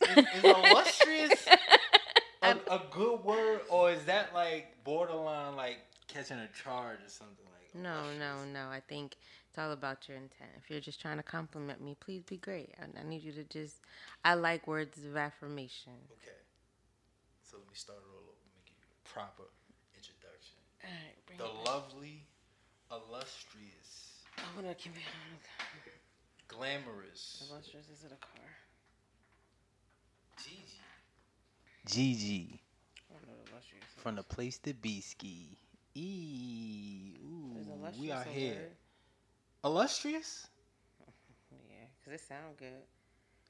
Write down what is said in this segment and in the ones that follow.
illustrious is, is illustrious a, a good word, or is that like borderline like catching a charge or something like? Oh, no, no, no. I think it's all about your intent. If you're just trying to compliment me, please be great. I, I need you to just. I like words of affirmation. Okay, so let me start it all over. Give you a proper introduction. All right, bring The it back. lovely, illustrious, I to keep it. glamorous Illustrious is in a car. Gigi. Gigi I don't know what illustrious. is. from the place to be ski. Eee, ooh, we are here. word? Illustrious? Yeah, because it sound good.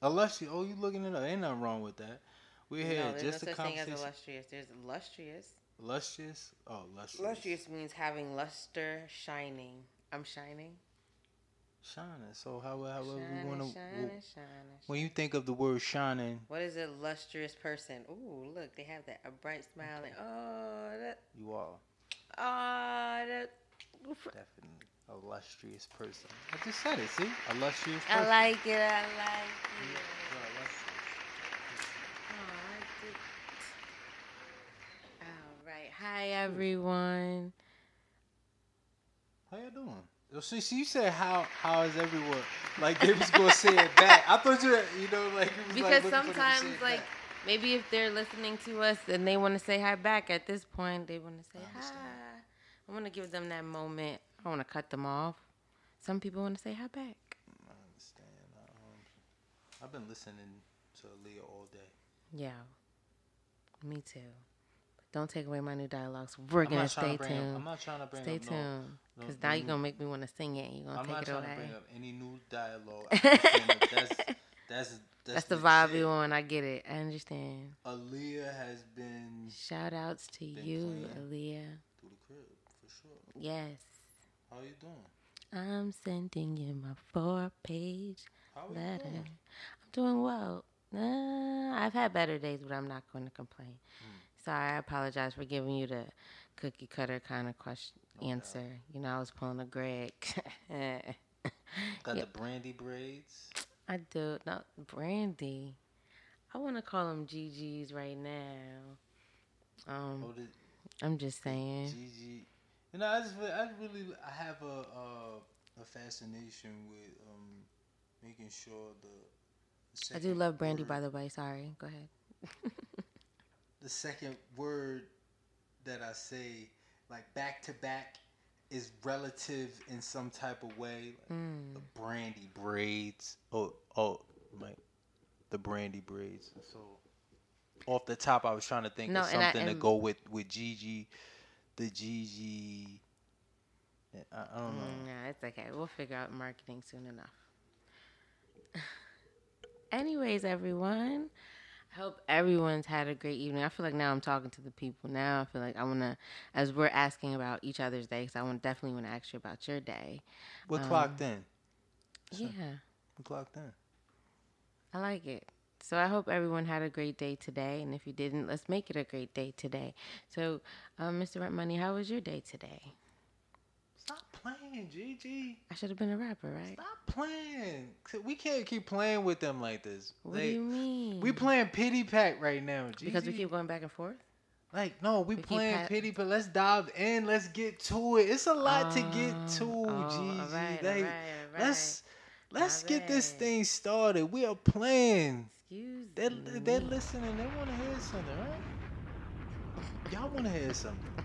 Illustrious. Oh, you looking it up? Ain't nothing wrong with that. We're here no, just no a such thing as illustrious. There's illustrious. Lustrous? Oh, illustrious. Illustrious means having luster, shining. I'm shining. Shining. So how, however Shining, we want to. shining, shining. When you think of the word shining, What is a lustrous person? Ooh, look, they have that a bright smile. And, oh, that, you are oh, that. definitely illustrious person. I just said it. See, illustrious. Person. I like it. I like it. You're. Oh, I like it. All right. Hi, everyone. How you doing? See, see, you said how how is everyone? Like they was gonna say it back. I thought you, were, you know, like it was Because like, looking for them to say sometimes, like, maybe if they're listening to us and they want to say hi back at this point, they want to say I hi. I want to give them that moment. I want to cut them off. Some people want to say hi back. I understand. Um, I've been listening to Aaliyah all day. Yeah, me too. But don't take away my new dialogues. We're I'm gonna stay tuned. Up, I'm not trying to bring Stay tuned, no- because now you're gonna make me want to sing it. And you're gonna I'm take not it trying away. to bring up any new dialogue. I understand that that's that's that's, That's the vibe legit. you want. I get it. I understand. Aaliyah has been Shout outs to you. Aaliyah. through the crib for sure. Yes. How you doing? I'm sending you my four page letter. doing? I'm doing well. Uh, I've had better days, but I'm not going to complain. Hmm. Sorry, I apologize for giving you the cookie cutter kind of question No doubt. answer. You know, I was pulling a Greg. Got Yeah. the brandy braids. I do. Not Brandy. I want to call them GGs right now. Um, Oh, the I'm just saying. Gigi. You know, I just I really I have a uh, a fascination with um making sure the. the I do love Brandy, word- by the way. Sorry. Go ahead. the second word that I say, like back to back, is relative in some type of way. Like Mm. the brandy braids. Oh, oh, like the brandy braids. So off the top, I was trying to think No, of and I- something to go with with Gigi, the Gigi. I, I don't know. Mm, nah, it's okay. We'll figure out marketing soon enough. Anyways, everyone, hope everyone's had a great evening. I feel like now I'm talking to the people. Now I feel like I want to, as we're asking about each other's day, because I want definitely want to ask you about your day. What Um, clocked in? Sure. Yeah, What clocked in? I like it. So I hope everyone had a great day today, and if you didn't, let's make it a great day today. So, um, Mr. Rent Money, how was your day today? Stop playing, Gigi. I should have been a rapper, right? Stop playing. We can't keep playing with them like this. What Like, do you mean? We playing pity pack right now, Gigi. because we keep going back and forth. like no, we, we playing ha- pity pack. Let's dive in. Let's get to it. It's a lot to get Oh, to, oh, Gigi. all right, like, right, all let's let's All get this thing started. We are playing. Excuse They're me. they're listening. They want to hear something, right? Y'all want to hear something.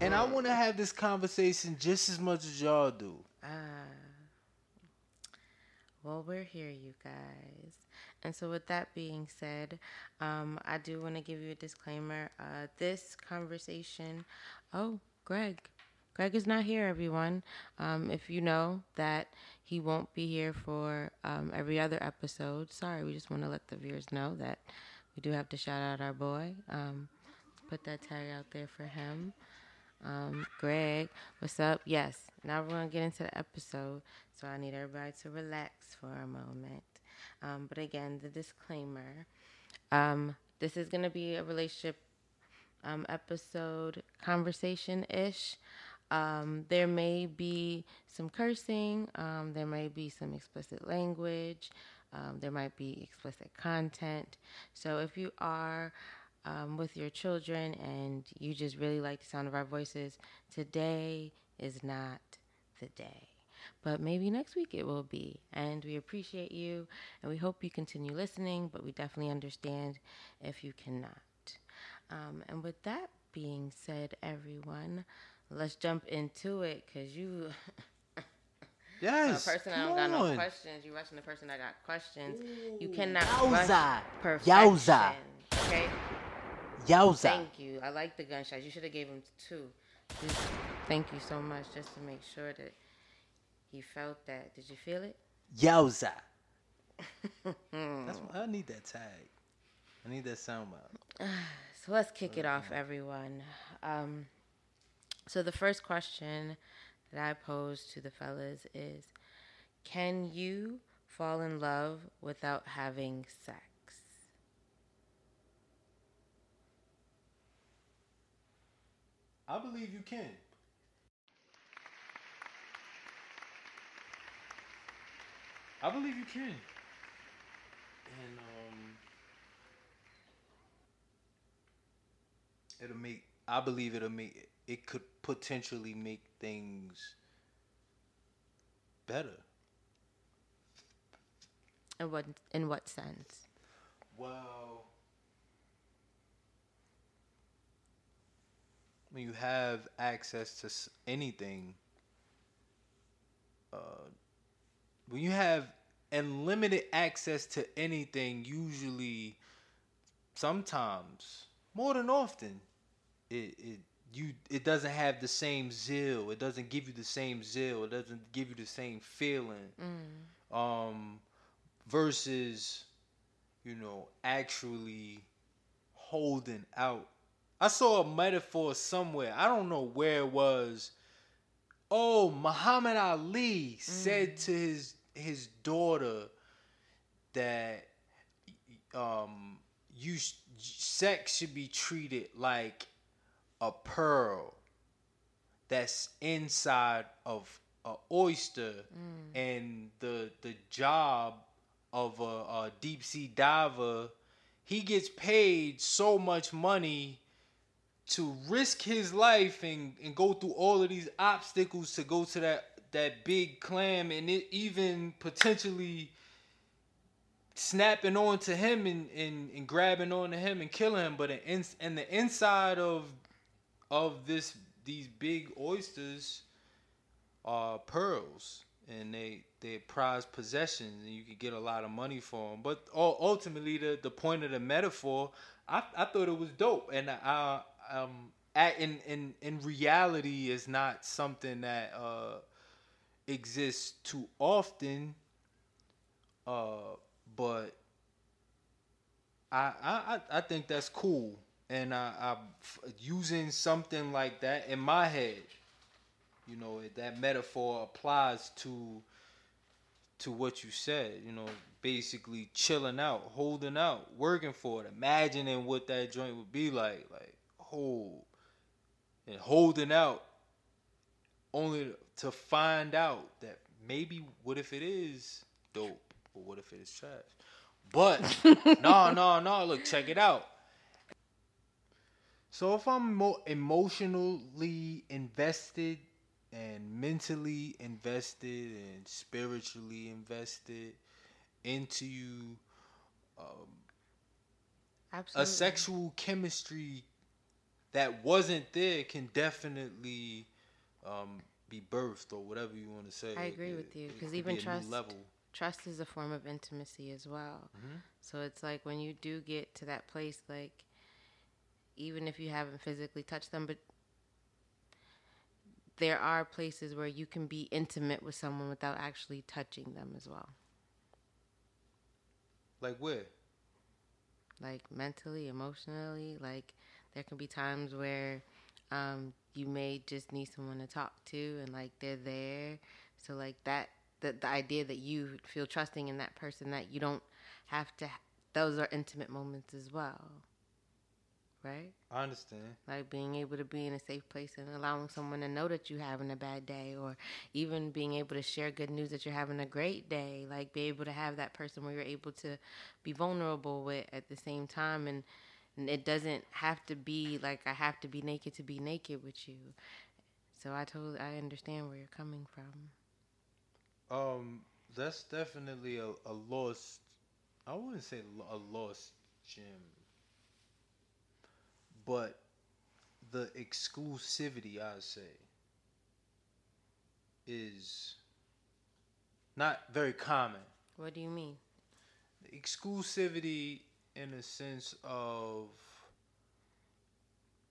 And I want to have this conversation just as much as y'all do. Ah. Well, we're here, you guys. And so, with that being said, um, I do want to give you a disclaimer. Uh, this conversation, oh, Greg. Greg is not here, everyone. Um, if you know that he won't be here for um, every other episode, sorry, we just want to let the viewers know that we do have to shout out our boy. Um, put that tag out there for him. Um, Greg, what's up? Yes, now we're gonna get into the episode, so I need everybody to relax for a moment. Um, but again, the disclaimer: um, this is gonna be a relationship um, episode conversation ish. Um, there may be some cursing, um, there may be some explicit language, there might be explicit content. So if you are um, with your children and you just really like the sound of our voices, today is not the day. But maybe next week it will be. And we appreciate you and we hope you continue listening, but we definitely understand if you cannot. Um, and with that being said, everyone, let's jump into it because you. Yes. A person that don't got no questions. You rushing the person that got questions. Ooh, you cannot yowza. rush perfection. Yowza. Okay. Yowza. Thank you. I like the gunshots. You should have gave him two. Just, thank you so much, just to make sure that he felt that. Did you feel it? Yowza. That's what, I need that tag. I need that sound out. so let's kick it off, everyone. Um, so the first question that I pose to the fellas is Can you fall in love without having sex? I believe you can. I believe you can. And um it'll make I believe it'll make it could potentially make things better. In what in what sense? Well, when you have access to anything, uh, when you have unlimited access to anything, usually, sometimes, more than often, it, it you it doesn't have the same zeal. It doesn't give you the same zeal. It doesn't give you the same feeling. Um, versus, you know, actually holding out. I saw a metaphor somewhere. I don't know where it was. Oh, Muhammad Ali said to his his daughter that um you sex should be treated like a pearl that's inside of a oyster and the the job of a, a deep sea diver he gets paid so much money to risk his life and, and go through all of these obstacles to go to that that big clam and it even potentially snapping on to him and, and, and grabbing on to him and killing him. But in, in the inside of of this these big oysters are pearls and they they prized possessions and you could get a lot of money for them but ultimately the the point of the metaphor i i thought it was dope. And i um at, in in in reality is not something that uh exists too often uh but I, I I- think that's cool, and I, I using something like that in my head. You know that metaphor applies to to what you said. You know, basically chilling out, holding out, working for it, imagining what that joint would be like, like and holding out, only to find out that maybe what if it is dope, or what if it is trash. But no, no, no. Look, check it out. So if I'm mo- emotionally invested and mentally invested and spiritually invested into you, um, Absolutely. a sexual chemistry that wasn't there can definitely um, be birthed or whatever you want to say. I agree It- with you because even be trust level. trust is a form of intimacy as well. Mhm. So it's like when you do get to that place, like even if you haven't physically touched them, but there are places where you can be intimate with someone without actually touching them as well, Like where? like mentally, emotionally. Like there can be times where um, you may just need someone to talk to, and like they're there. So like that, the the idea that you feel trusting in that person, that you don't have to. Those are intimate moments as well. right? I understand. Like being able to be in a safe place and allowing someone to know that you're having a bad day, or even being able to share good news that you're having a great day. Like be able to have that person where you're able to be vulnerable with at the same time, and, and it doesn't have to be like I have to be naked to be naked with you. So I totally I understand where you're coming from. Um, that's definitely a, a lost. I wouldn't say a lost gem, but the exclusivity I say is not very common. What do you mean? The Exclusivity in a sense of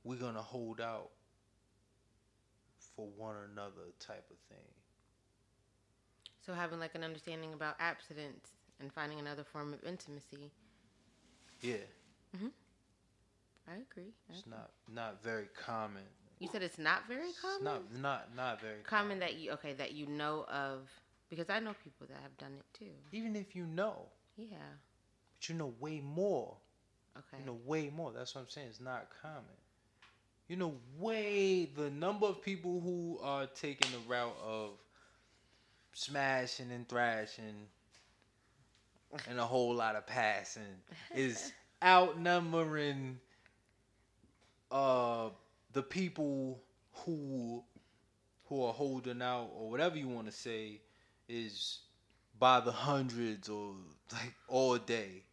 we're gonna hold out for one another type of thing. So having like an understanding about abstinence and finding another form of intimacy. Yeah, mm-hmm. I agree. I it's agree. not not very common. You said it's not very It's common. not not not very common that you okay that you know of because I know people that have done it too. Even if you know, Yeah. But you know way more. Okay. You know way more. That's what I'm saying. It's not common. You know way the number of people who are taking the route of smashing and thrashing and a whole lot of passing is outnumbering uh the people who who are holding out or whatever you want to say is by the hundreds or like all day.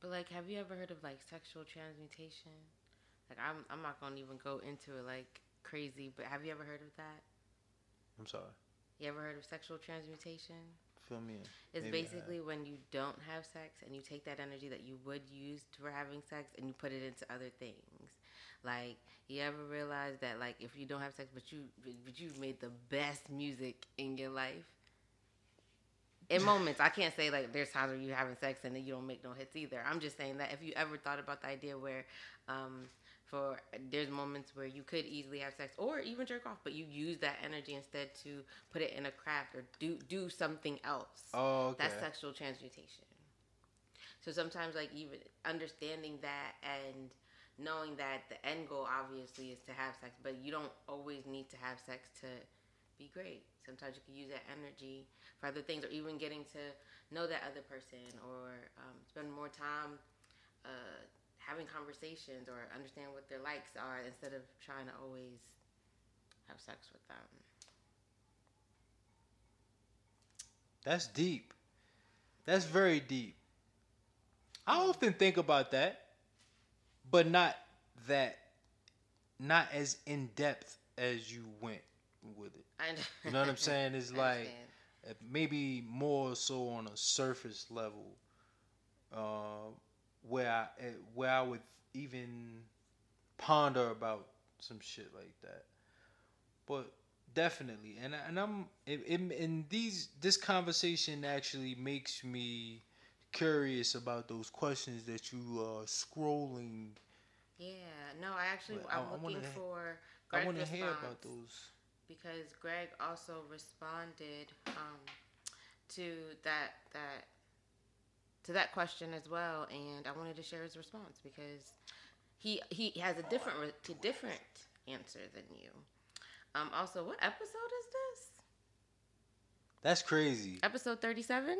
But like, have you ever heard of like sexual transmutation? Like, I'm I'm not gonna even go into it like crazy, but have you ever heard of that? I'm sorry. You ever heard of sexual transmutation? Fill me in. It's Maybe basically when you don't have sex and you take that energy that you would use for having sex and you put it into other things. Like you ever realize that like if you don't have sex but you but you made the best music in your life. In moments, I can't say like there's times where you're having sex and then you don't make no hits either. I'm just saying that if you ever thought about the idea where um for there's moments where you could easily have sex or even jerk off, but you use that energy instead to put it in a craft or do do something else. Oh, okay. That's sexual transmutation. So sometimes, like even understanding that and knowing that the end goal obviously is to have sex, but you don't always need to have sex to be great. Sometimes you can use that energy for other things, or even getting to know that other person, or um, spend more time uh, having conversations, or understand what their likes are instead of trying to always have sex with them. That's deep. That's very deep. I often think about that, but not that, not as in depth as you went with it. I, You know what I'm saying? It's like maybe more so on a surface level, uh, where I uh, where I would even ponder about some shit like that. But definitely, and and I'm in, these this conversation actually makes me curious about those questions that you are scrolling. Yeah, no, I actually But I- I'm I wanna looking for I want to hear about those. Because Greg also responded um, to that that to that question as well, and I wanted to share his response because he he has a different re- t- different answer than you. Um, also, what episode is this? That's crazy. Episode thirty-seven.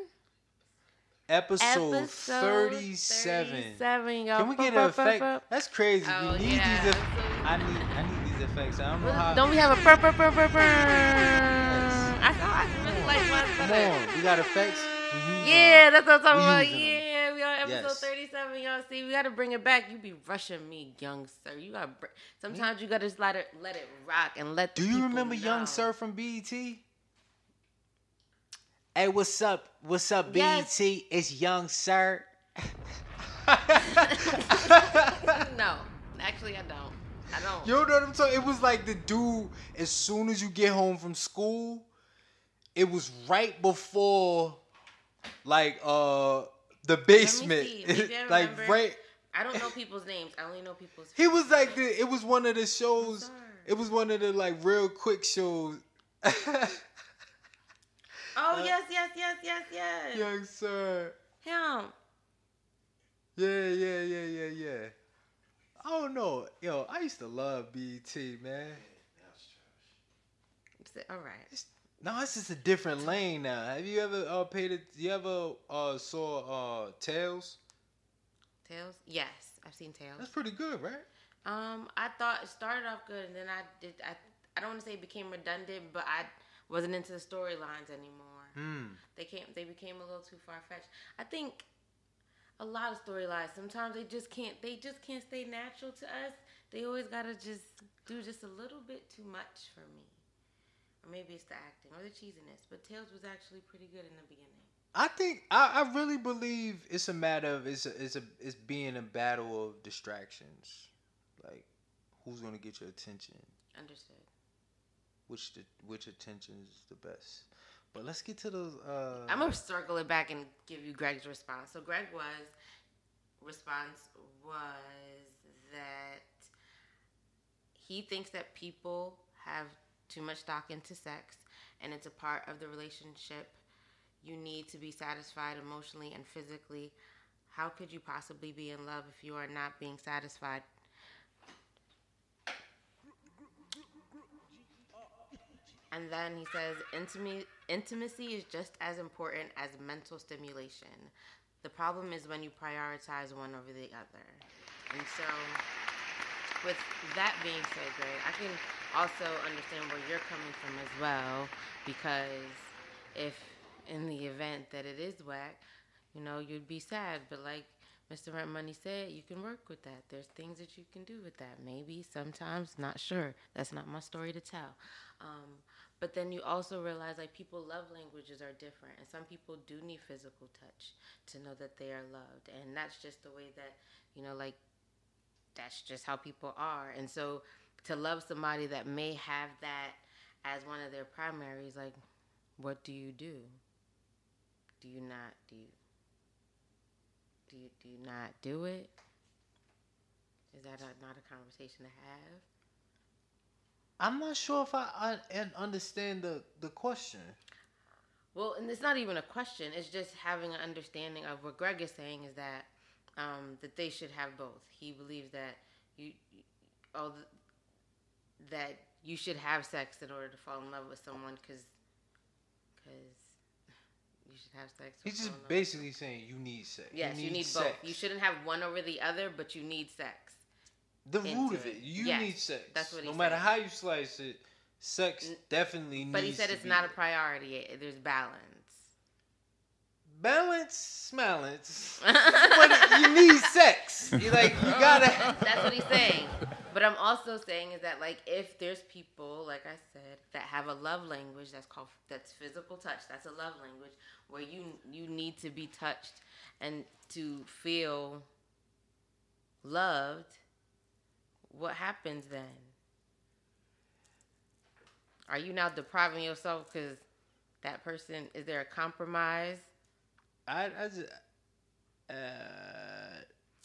Episode, 37. 37. Can we get an effect? That's crazy. Oh, we need yeah. these. eff- I need. I need effects. I don't know how. Don't we have a burr, burr, burr, burr, burr? I, I really like my Come on, we got effects. We use them. Yeah, that's what I'm talking about. using 'em. Yeah, we on episode Yes. 37. Y'all see, we got to bring it back. You be rushing me, young sir. You got to sometimes you got to just let it let it rock and let. The Do you remember Young. Sir from BET? Hey, what's up? What's up, Yes. BET? It's Young Sir. no, actually, I don't. I don't. You know what I'm talking? It was like the dude. As soon as you get home from school, it was right before, like uh, the basement. see. Maybe I like remember. right. I don't know people's names. I only know people's. He was like the. It was one of the shows. It was one of the like real quick shows. Oh yes, yes, yes, yes, yes. Young Sir. Him. Yeah, yeah, yeah, yeah, yeah. I don't know. Yo, I used to love BET, man. All right. It's, no, it's just a different lane now. Have you ever uh, paid it? You ever uh, saw uh, Tales? Tales? Yes, I've seen Tales. That's pretty good, right? Um, I thought it started off good, and then I did. I I don't want to say it became redundant, but I wasn't into the storylines anymore. Hmm. They came. They became a little too far fetched. I think a lot of storylines sometimes they just can't. They just can't stay natural to us. They always gotta just do just a little bit too much for me. Or maybe it's the acting or the cheesiness. But Tales was actually pretty good in the beginning. I think I, I really believe it's a matter of it's a, it's a it's being a battle of distractions. Like who's gonna get your attention? Understood. Which the, which attention is the best? But let's get to those. Uh, I'm gonna circle it back and give you Greg's response. So Greg was response was that he thinks that people have too much stock into sex and it's a part of the relationship. You need to be satisfied emotionally and physically. How could you possibly be in love if you are not being satisfied? And then he says, intimacy is just as important as mental stimulation. The problem is when you prioritize one over the other. And so, with that being said, Greg, I can also understand where you're coming from as well, because if in the event that it is whack, you know, you'd be sad. But like Mr. Rent Money said, you can work with that. There's things that you can do with that. Maybe, sometimes, not sure. That's not my story to tell. Um, but then you also realize like people love languages are different, and some people do need physical touch to know that they are loved, and that's just the way that you know, like that's just how people are. And so to love somebody that may have that as one of their primaries, like what do you do? Do you not do you do you, do you not do it? Is that not a conversation to have? I'm not sure if I, I understand the the question. Well, and it's not even a question. It's just having an understanding of what Greg is saying is that um, that they should have both. He believes that you, you oh, th- that you should have sex in order to fall in love with someone because because you should have sex. He's just fall in love. basically saying you need sex. yes, you need, sex. both. You shouldn't have one over the other, but you need sex. The root of it. you Yes, need sex. that's what No he's matter how you slice it, sex N- definitely needs. But he said it's not a priority. There's balance. balance, balance. but you need sex. You like you gotta. That's what he's saying. But I'm also saying is that like if there's people like I said that have a love language that's called that's physical touch. That's a love language where you you need to be touched and to feel loved. What happens then? Are you now depriving yourself because that person is there a compromise? I, I just. Uh,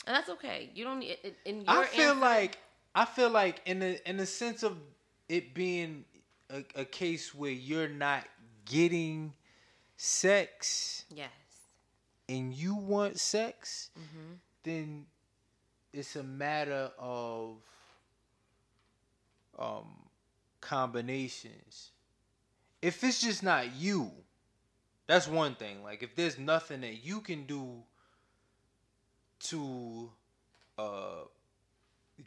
And that's okay. You don't need in- in your I feel answer- like I feel like in the in the sense of it being a, a case where you're not getting sex yes. and you want sex, hmm then it's a matter of um combinations. If it's just not you, that's one thing. Like if there's nothing that you can do to uh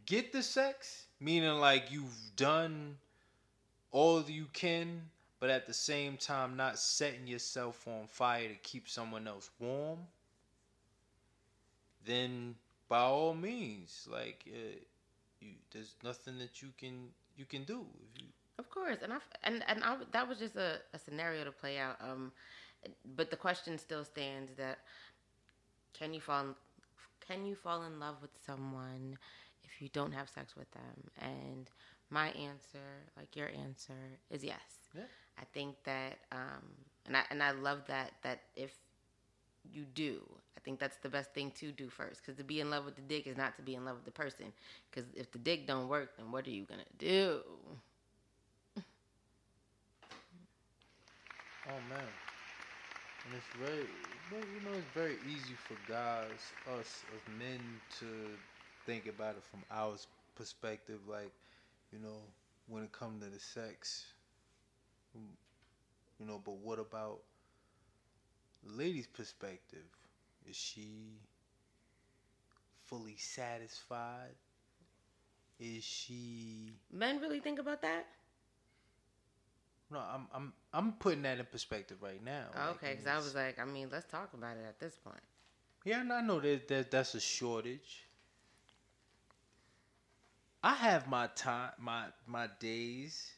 get the sex, meaning like you've done all you can, but at the same time not setting yourself on fire to keep someone else warm, then by all means, like uh, you, there's nothing that you can you can do. If you, Of course, and I and and I, that was just a, a scenario to play out. Um, but the question still stands that can you fall in, can you fall in love with someone if you don't have sex with them? And my answer, like your answer, is yes. Yeah. I think that, um, and I and I love that that if you do, think that's the best thing to do first. Because to be in love with the dick is not to be in love with the person. Because if the dick don't work, then what are you gonna do? oh man, and it's very, you know, it's very easy for guys, us as men, to think about it from our perspective, like, you know, when it comes to the sex, you know, but what about lady's perspective? Is she fully satisfied? Is she Men really think about that? No, I'm I'm I'm putting that in perspective right now. Oh, like, okay, because I was like, I mean, let's talk about it at this point. Yeah, and I know that, that that's a shortage. I have my time, my my days.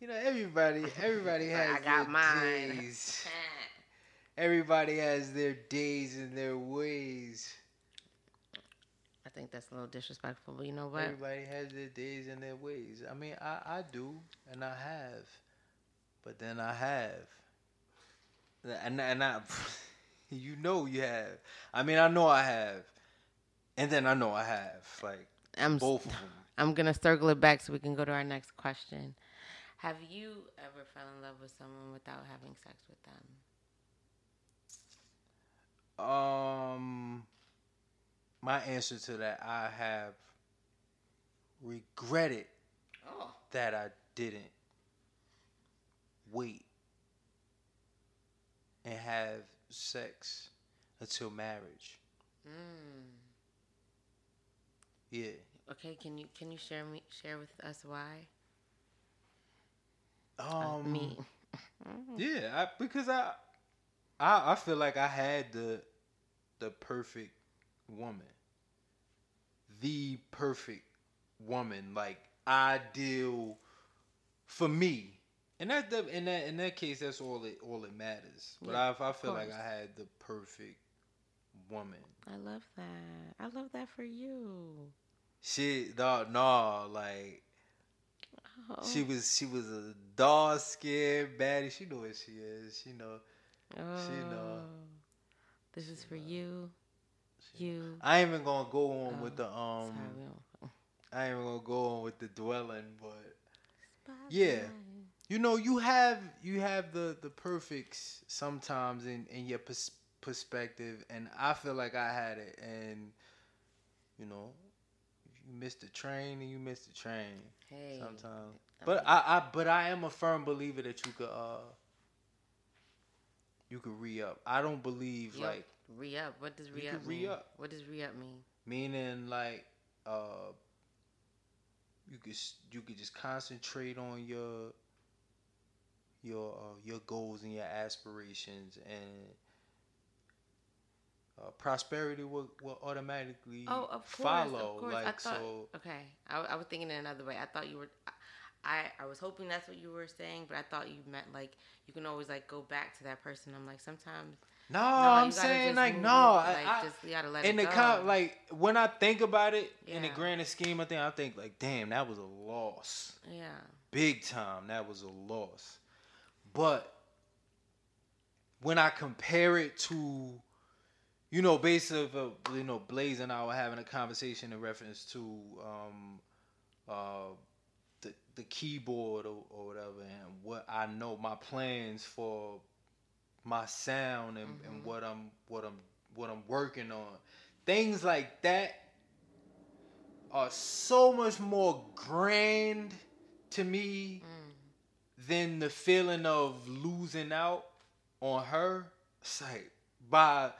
You know, everybody everybody has I got mine. days. Everybody has their days and their ways. I think that's a little disrespectful, but you know what? Everybody has their days and their ways. I mean, I I do, and I have, but then I have, and and I, you know, you have. I mean, I know I have, and then I know I have. Like I'm both of them. I'm gonna circle it back so we can go to our next question. Have you ever fell in love with someone without having sex with them? Um, my answer to that, I have regretted Oh. that I didn't wait and have sex until marriage. Mm. Yeah. Okay, can you can you share me share with us why? Um, Uh, me. Yeah, I, because I, I, I feel like I had the, the perfect woman, the perfect woman, like ideal for me. And that, the, in that, in that case, that's all it, all it matters. But Yeah, I, I feel like. I had the perfect woman. I love that. I love that for you. She, no, no, like Oh. she was, she was a dog scared baddie. She know what she is. She know. she know. Oh. Oh. This is for you. You. I ain't even gonna go on Oh, with the um. Sorry. I ain't even gonna go on with the dwelling, but Yeah. You know, you have you have the the perfects sometimes in in your pers- perspective, and I feel like I had it, and you know, you miss the train, and you miss the train Hey. sometimes. But I, I but I am a firm believer that you could uh you could re up. I don't believe like re up. What does re up mean? re-up. What does re up mean? meaning like uh you could you could just concentrate on your your uh, your goals and your aspirations and uh, prosperity will, will automatically Oh, of course, follow of course. like I thought. so Okay, I, I was thinking in another way. I thought you were. I I I was hoping that's what you were saying, but I thought you meant like you can always like go back to that person. I'm like sometimes. no, no, i'm saying like no like, I, just you gotta let in it the go. con- like when i think about it in the Yeah. grand scheme of things i think like damn that was a loss yeah. big time that was a loss but when i compare it to you know basically uh, you know blaze and i were having a conversation in reference to um uh the, keyboard or, or whatever and what i know my plans for my sound and, and Mhm. what i'm what i'm what i'm working on things like that are so much more grand to me Mm. than the feeling of losing out on her. It's like by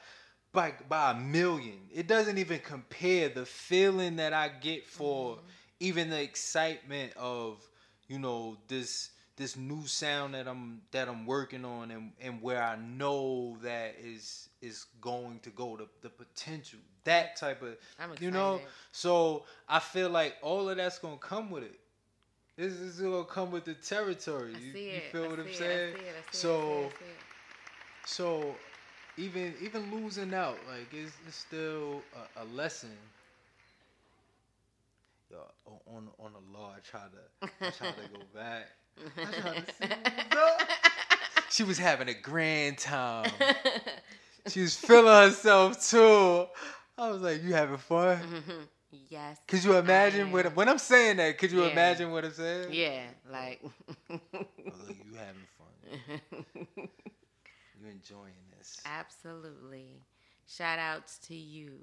by by a million. It doesn't even compare the feeling that I get for even the excitement of you know this this new sound that I'm that I'm working on and, and where I know that is is going to go the, the potential that type of you know so I feel like all of that's gonna come with it. This is gonna come with the territory. You, you feel I what I'm see it, I saying? see it, I see it, I see So it, I see it. so even even losing out, like it's, it's still a, a lesson. On- on on the law, I tried to I tried to go back. I tried to see what. She was having a grand time. She was feeling herself too. I was like, "You having fun?" yes. Could you imagine I what when I'm saying that? Could you Yeah. imagine what I'm saying? Yeah, like. I was like, "You having fun? You enjoying this?" Absolutely. Shout outs to you.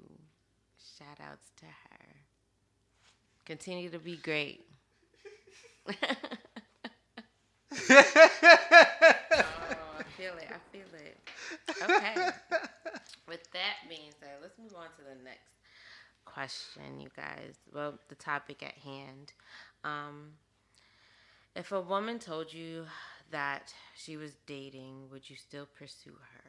Shout outs to her. Continue to be great. oh, I feel it. I feel it. Okay. With that being said, let's move on to the next question, you guys. Well, the topic at hand. Um, if a woman told you that she was dating, would you still pursue her?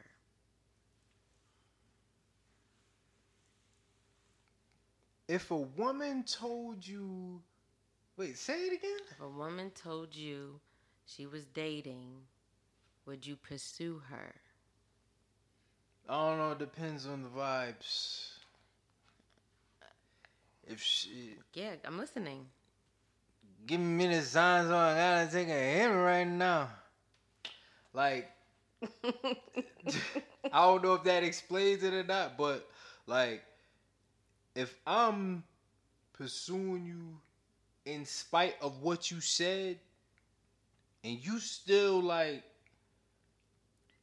If a woman told you, wait, say it again. If a woman told you she was dating, would you pursue her? I don't know. It depends on the vibes. If she, Yeah, I'm listening. give me the signs on, I gotta take a hit right now. Like, I don't know if that explains it or not, but like, if I'm pursuing you in spite of what you said, and you still like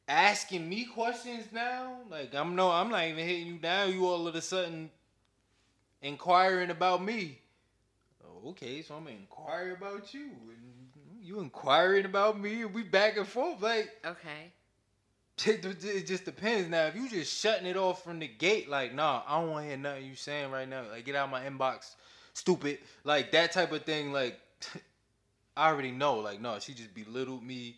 asking me questions now, like I'm no, I'm not even hitting you down. You all of a sudden inquiring about me. Oh, okay, so I'm gonna inquire about you, and you inquiring about me, and we back and forth like. Okay. It, just depends. Now, if you just shutting it off from the gate, like, nah, I don't want to hear nothing you saying right now. Like, get out of my inbox, stupid. Like that type of thing. Like, I already know. Like, no, she just belittled me.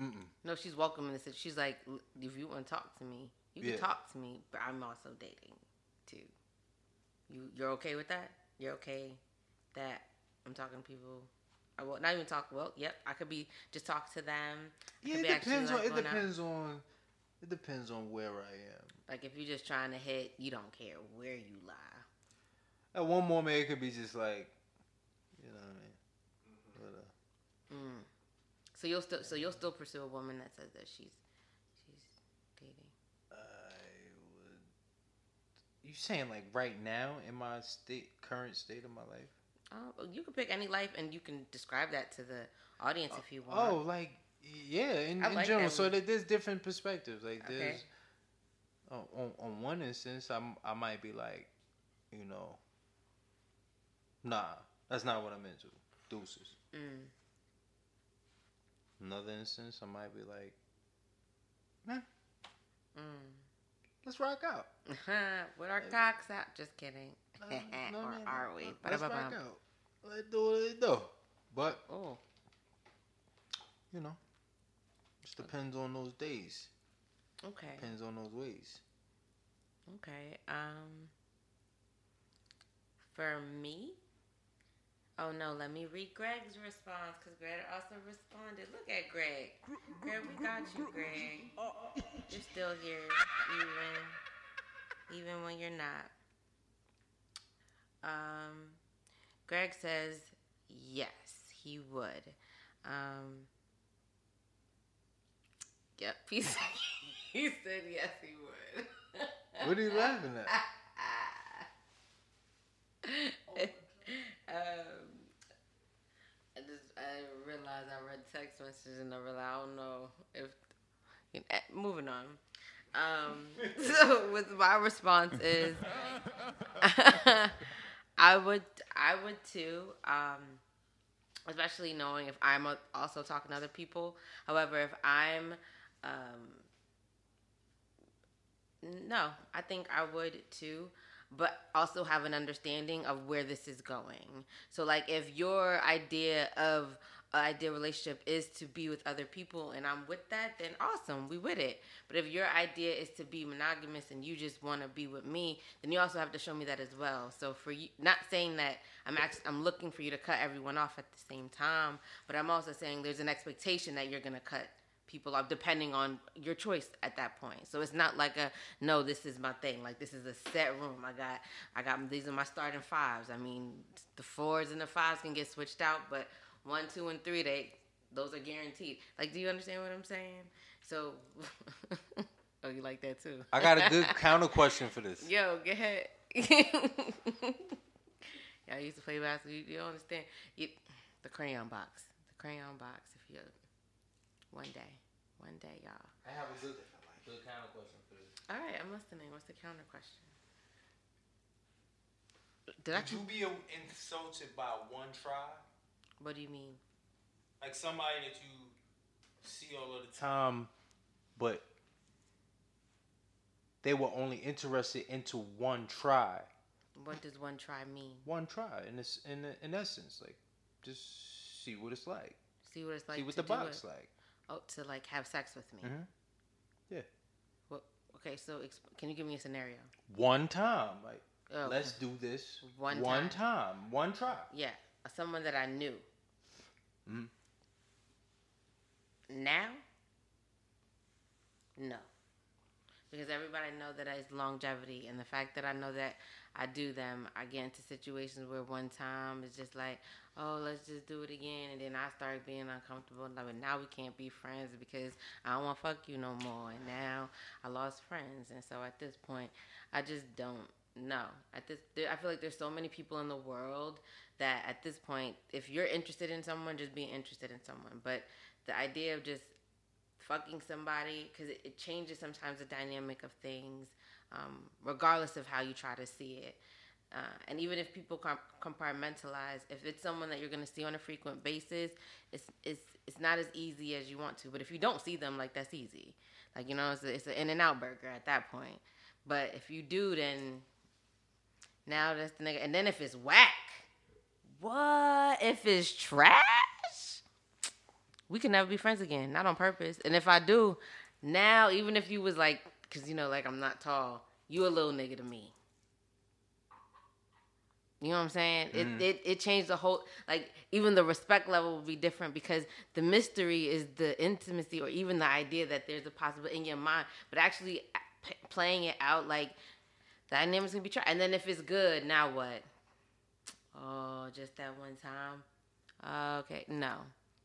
Mm-mm. No, she's welcoming this. She's like, if you want to talk to me, you can Yeah. talk to me, but I'm also dating too. You, you're okay with that? You're okay that I'm talking to people. I will not even talk. Well, yep, I could be just talk to them. I Yeah, it be actually, depends like, on. It going out. depends on. It depends on where I am. Like if you're just trying to hit, you don't care where you lie. At one moment, it could be just like, you know what I mean. But, uh, Mm. So you'll still, so you'll still pursue a woman that says that she's, she's dating. I would. You saying like right now in my state, current state of my life? Oh, you can pick any life, and you can describe that to the audience if you want. Oh, like yeah, in, I in like general. that So there's different perspectives. Like Okay. there's on, on on one instance, I'm I might be like, you know, nah, that's not what I'm into. Deuces. Mm. Another instance, I might be like, Mm. Let's rock out. With our cocks out. Just kidding. Uh, no, or man, are we? Let's rock out. Let's do what it do. But Oh, you know, just depends on those days. okay. Depends on those ways. Okay. Um, for me, oh no, let me read Greg's response because Greg also responded. Look at Greg. Greg, we got you, Greg. You're still here, even even when you're not. Um, Greg says yes, he would. Um, yep, he said, he said yes, he would. What are you laughing at? um, I just I read text messages and I realized I don't know if. eh, Moving on. Um, so with my response is, I would I would too. Um, especially knowing if I'm also talking to other people. However, if I'm um, no, I think I would too, but also have an understanding of where this is going. So, like, if your idea of an ideal relationship is to be with other people and I'm with that, then awesome, we with it. But if your idea is to be monogamous and you just want to be with me, then you also have to show me that as well. So for you, not saying that I'm actually I'm looking for you to cut everyone off at the same time, but I'm also saying there's an expectation that you're gonna cut people off depending on your choice at that point. So it's not like a no, this is my thing. Like this is a set room. I got I got these are my starting fives. I mean, the fours and the fives can get switched out, but one, two, and three they those are guaranteed. Like, do you understand what I'm saying? So, oh, you like that too? I got a good counter question for this. Yo, go ahead. yeah, I used to play basketball. You, you don't understand. You, the crayon box. The crayon box. If you one day, one day, y'all. I have a good, good counter question for this. All right, I'm listening. What's the counter question? Did I? Would you be insulted by one try? What do you mean? Like somebody that you see all of the time, but they were only interested into one try. What does one try mean? One try, in this, in in essence, like just see what it's like. See what it's like. see what to the do box it. like. Oh, to like have sex with me. Mhm. Yeah. Well, okay. So, exp- can you give me a scenario? One time, like Oh, let's do this One one time. time, one try. Yeah, someone that I knew. Mhm. Now, no, because everybody know that it's longevity, and the fact that I know that I do them, I get into situations where one time it's just like, oh, let's just do it again, and then I start being uncomfortable. and Like, now we can't be friends because I don't want to fuck you no more, and now I lost friends, and so at this point, I just don't know. At this, I feel like there's so many people in the world that at this point, if you're interested in someone, just be interested in someone. But the idea of just fucking somebody, because it, it changes sometimes the dynamic of things, um, regardless of how you try to see it. Uh, and even if people com- compartmentalize, if it's someone that you're going to see on a frequent basis, it's it's it's not as easy as you want to. But if you don't see them, like that's easy. Like you know, it's a, it's an In-N-Out burger at that point. But if you do, then now that's the nigga. And then if it's whack, what? If it's trash, we can never be friends again. Not on purpose. And if I do, now even if you was like, cause you know, like I'm not tall, you a little nigga to me. You know what I'm saying? Mhm. It, it it changed the whole like even the respect level will be different because the mystery is the intimacy or even the idea that there's a possibility in your mind, but actually p- playing it out like the dynamics gonna be tried. And then if it's good, now what? Oh, just that one time. Uh, okay, no.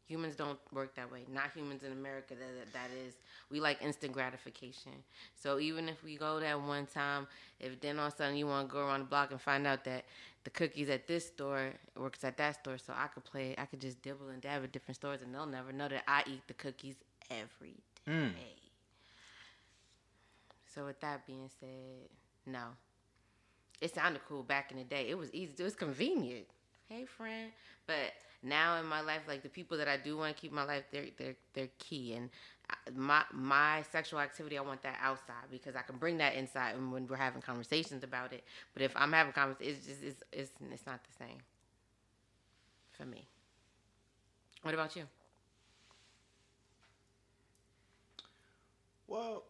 Humans don't work that way. Not humans in America. That that is, we like instant gratification. So even if we go that one time, if then all of a sudden you want to go around the block and find out that the cookies at this store works at that store, so I could play, I could just dibble and dab at different stores, and they'll never know that I eat the cookies every day. Mm. So with that being said, no. It sounded cool back in the day. It was easy. It was convenient. Hey, friend. But now in my life, like the people that I do want to keep my life, they're they're they're key. And uh, my my sexual activity, I want that outside because I can bring that inside when- when we're having conversations about it. But if I'm having conversations, it's it's it's it's not the same for me. What about you? Well,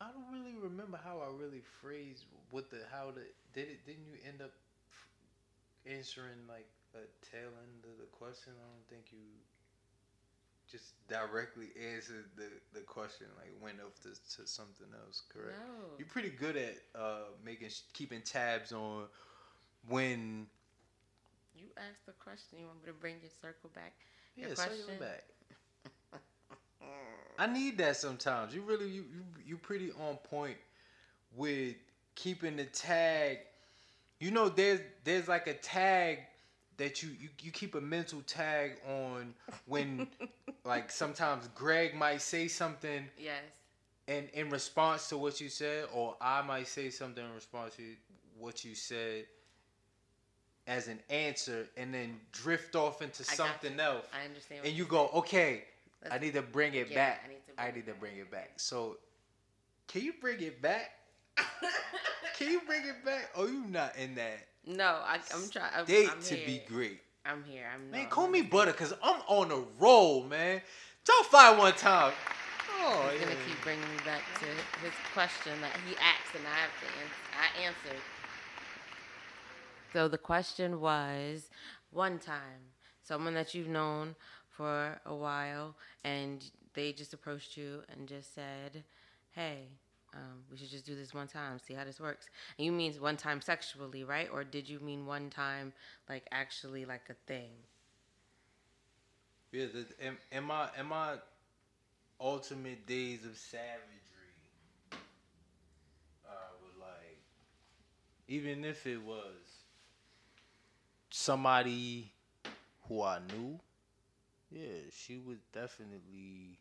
I don't really remember how I really phrased what the how the did it. Didn't you end up answering like a tail end of the question? I don't think you just directly answered the the question. Like went off to, to something else. Correct. No. You're pretty good at uh making keeping tabs on when. You asked the question. You want me to bring your circle back? Yeah, Your circle back. I need that sometimes. You really you you you pretty on point with keeping the tag. You know, there's there's like a tag that you you, you keep a mental tag on when like sometimes Greg might say something Yes. and in response to what you said, or I might say something in response to what you said as an answer, and then drift off into I something else I understand. and you go, okay, I Let's- need to bring it Yeah, back. I need to I bring need it to back. bring it back. So, can you bring it back? Can you bring it back? Oh, you not in that No, I, I'm trying. I'm, date I'm to here. be great, I'm here. I'm man. Call me butter, cause I'm on a roll, man. Top five one time. Oh, He's gonna keep bringing me back to his question that he asked, and I have to answer. I answered. So the question was, one time, someone that you've known for a while, and they just approached you and just said, "Hey, um, we should just do this one time, see how this works." And you mean one time sexually, right? Or did you mean one time, like actually, like a thing? Yeah, the, in, in my in my ultimate days of savagery, I would like, even if it was somebody who I knew, yeah, she was definitely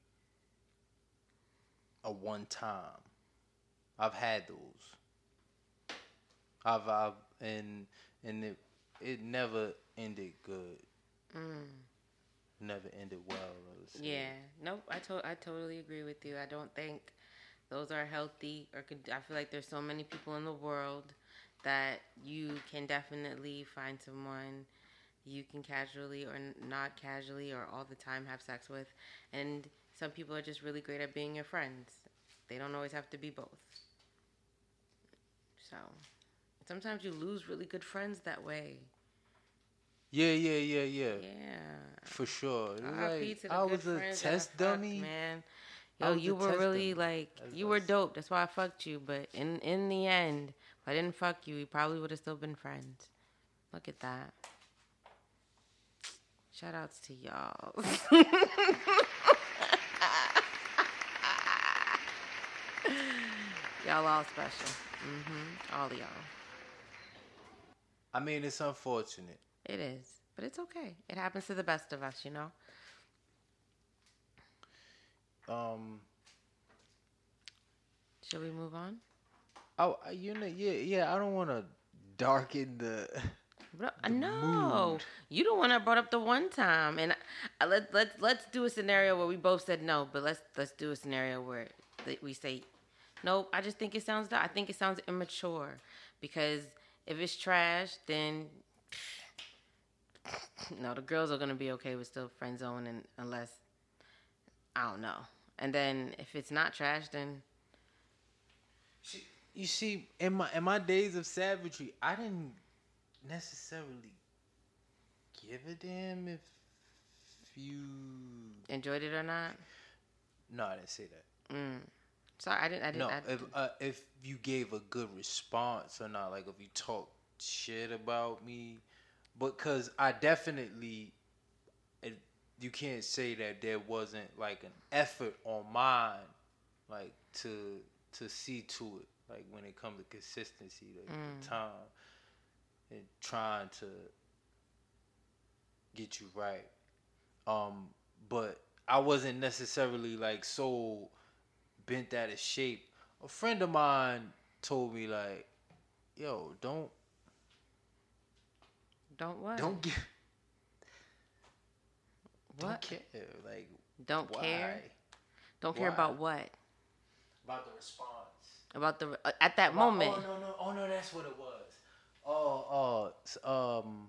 a one time. I've had those. I vibe and and it it never ended good. Mm. Never ended well. Yeah. Nope. I to- I totally agree with you. I don't think those are healthy or could I feel like there's so many people in the world that you can definitely find someone you can casually or not casually or all the time have sex with and some people are just really great at being your friends. They don't always have to be both. So, sometimes you lose really good friends that way. Yeah, yeah, yeah, yeah. Yeah. For sure. It was RIP like, I was a friends that I test fucked, dummy. man. I Yo, you were really dummy. like That's you what were dope. That's why I fucked you. But in in the end, if I didn't fuck you, we probably would have still been friends. Look at that. Shout outs to y'all. y'all all special. hmm All of y'all. I mean, it's unfortunate. It is, but it's okay. It happens to the best of us, you know. Um, Should we move on? oh, I- you know, yeah, yeah. I don't want to darken the. No, mood. you the one that brought up the one time, and I, let let's let's do a scenario where we both said no, but let's let's do a scenario where we say nope. I just think it sounds. I think it sounds immature because if it's trash, then no, the girls are gonna be okay with still friend zone, and unless I don't know, and then if it's not trash, then You see, in my in my days of savagery, I didn't necessarily give a damn if you. enjoyed it or not. No, I didn't say that. Mm. Sorry, I didn't. I didn't. No, I, if uh, if you gave a good response or not, like if you talk shit about me, because I definitely, it, you can't say that there wasn't like an effort on mine, like to to see to it, like when it comes to consistency, like Mm. the time and trying to get you right. Um, but I wasn't necessarily like so bent out of shape. A friend of mine told me like, "Yo, don't don't what? don't get what? don't care like Don't why care. Don't care about what? about the response About the uh, at that About- moment. Oh no no oh no that's what it was. Oh oh um.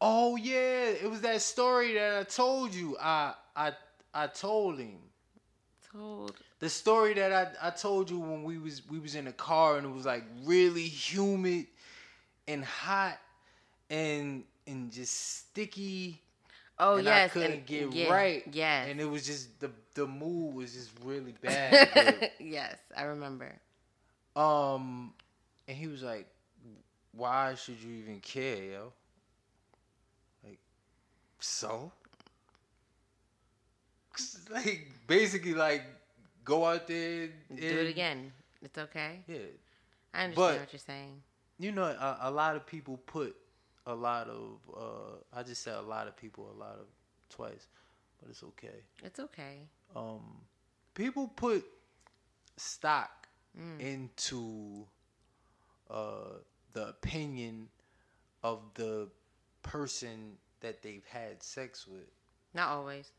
Oh yeah, it was that story that I told you. I I I told him. Told. the story that I, I told you when we was we was in the car and it was like really humid and hot and and just sticky Oh and yes. I couldn't and, get yeah, right Yes. and it was just the the mood was just really bad yes, I remember. um and he was like why should you even care yo like so like basically like go out there and, Do it again. It's okay. yeah I understand But- what you're saying. you know, a, a lot of people put a lot of. Uh, I just said a lot of people, a lot of twice, but it's okay. It's okay. Um, people put stock Mm. into uh, the opinion of the person that they've had sex with. Not always.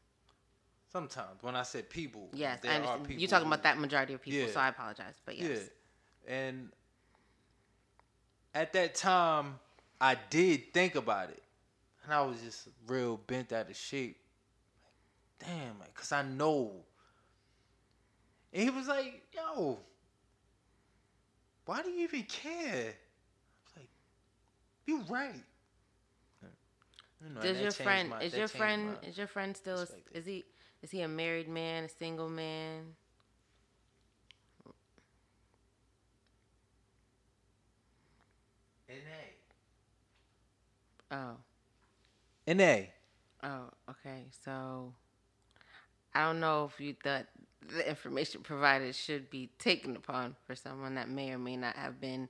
Sometimes, when I said people, Yes, there I are understand. people You're talking who- about that majority of people, Yeah. so I apologize. But yes. Yeah. And at that time, I did think about it. And I was just real bent out of shape. Like, damn, like, cause I know. And he was like, yo, why do you even care? I was like, you right. Know, Does your friend my- is your friend my- is your friend still is he is he a married man, a single man? NA. Oh. NA. Oh, okay. So I don't know if you thought the information provided should be taken upon for someone that may or may not have been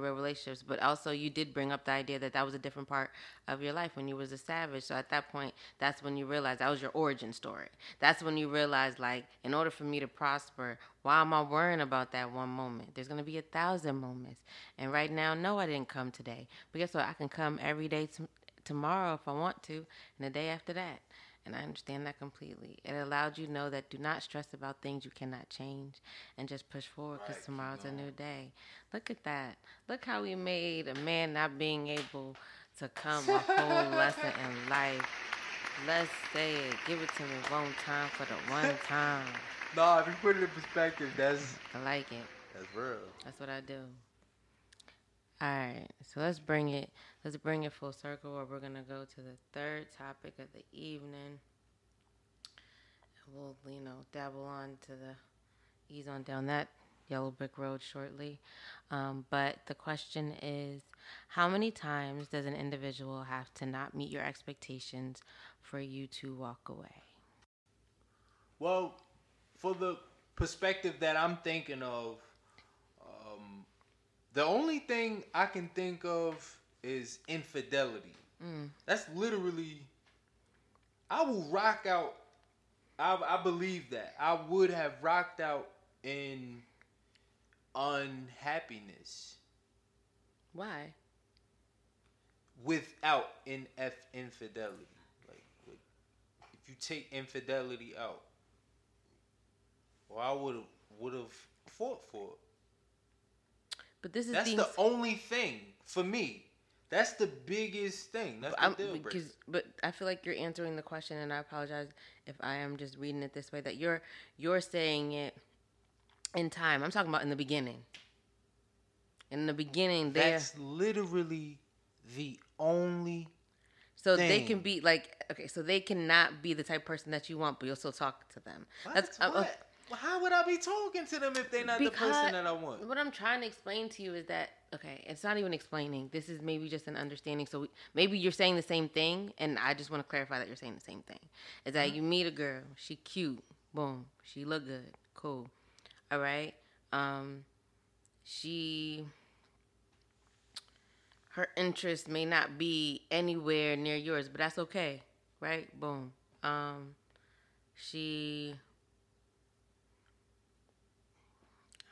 real relationships. But also, you did bring up the idea that that was a different part of your life when you was a savage. So at that point, that's when you realized that was your origin story. That's when you realized, like, in order for me to prosper, why am I worrying about that one moment? There's gonna be a thousand moments. And right now, no, I didn't come today. But guess what? I can come every day t- tomorrow if I want to, and the day after that. And I understand that completely. It allowed you to know that do not stress about things you cannot change and just push forward because Right, tomorrow's a new day. Look at that. Look how we made a man not being able to come a whole lesson in life. Let's say it. Give it to me one time for the one time. Nah, if you put it in perspective, that's I like it. that's real. That's what I do. All right, so let's bring it. Let's bring it full circle. Where we're gonna go to the third topic of the evening. And we'll, you know, dabble on to the ease on down that yellow brick road shortly. Um, but the question is, how many times does an individual have to not meet your expectations for you to walk away? Well, for the perspective that I'm thinking of, the only thing I can think of is infidelity. Mm. That's literally. I will rock out. I, I believe that I would have rocked out in unhappiness Why? without in f infidelity. Like, like, if you take infidelity out, well, I would have would have fought for it. But this is That's being the only thing for me. That's the biggest thing. That's the deal breaker. but I feel like you're answering the question, and I apologize if I am just reading it this way. That you're you're saying it in time. I'm talking about in the beginning. In the beginning, That's literally the only. so they can be like okay, so they cannot be the type of person that you want, but you'll still talk to them. What? That's uh, uh, what? Well, how would I be talking to them if they're not the person that I want? What I'm trying to explain to you is that okay, it's not even explaining. This is maybe just an understanding. So we, maybe you're saying the same thing, and I just want to clarify that you're saying the same thing. Is that Mm-hmm. you meet a girl, she cute, boom, she look good, cool, all right. Um, she her interest may not be anywhere near yours, but that's okay, right? Boom. Um, she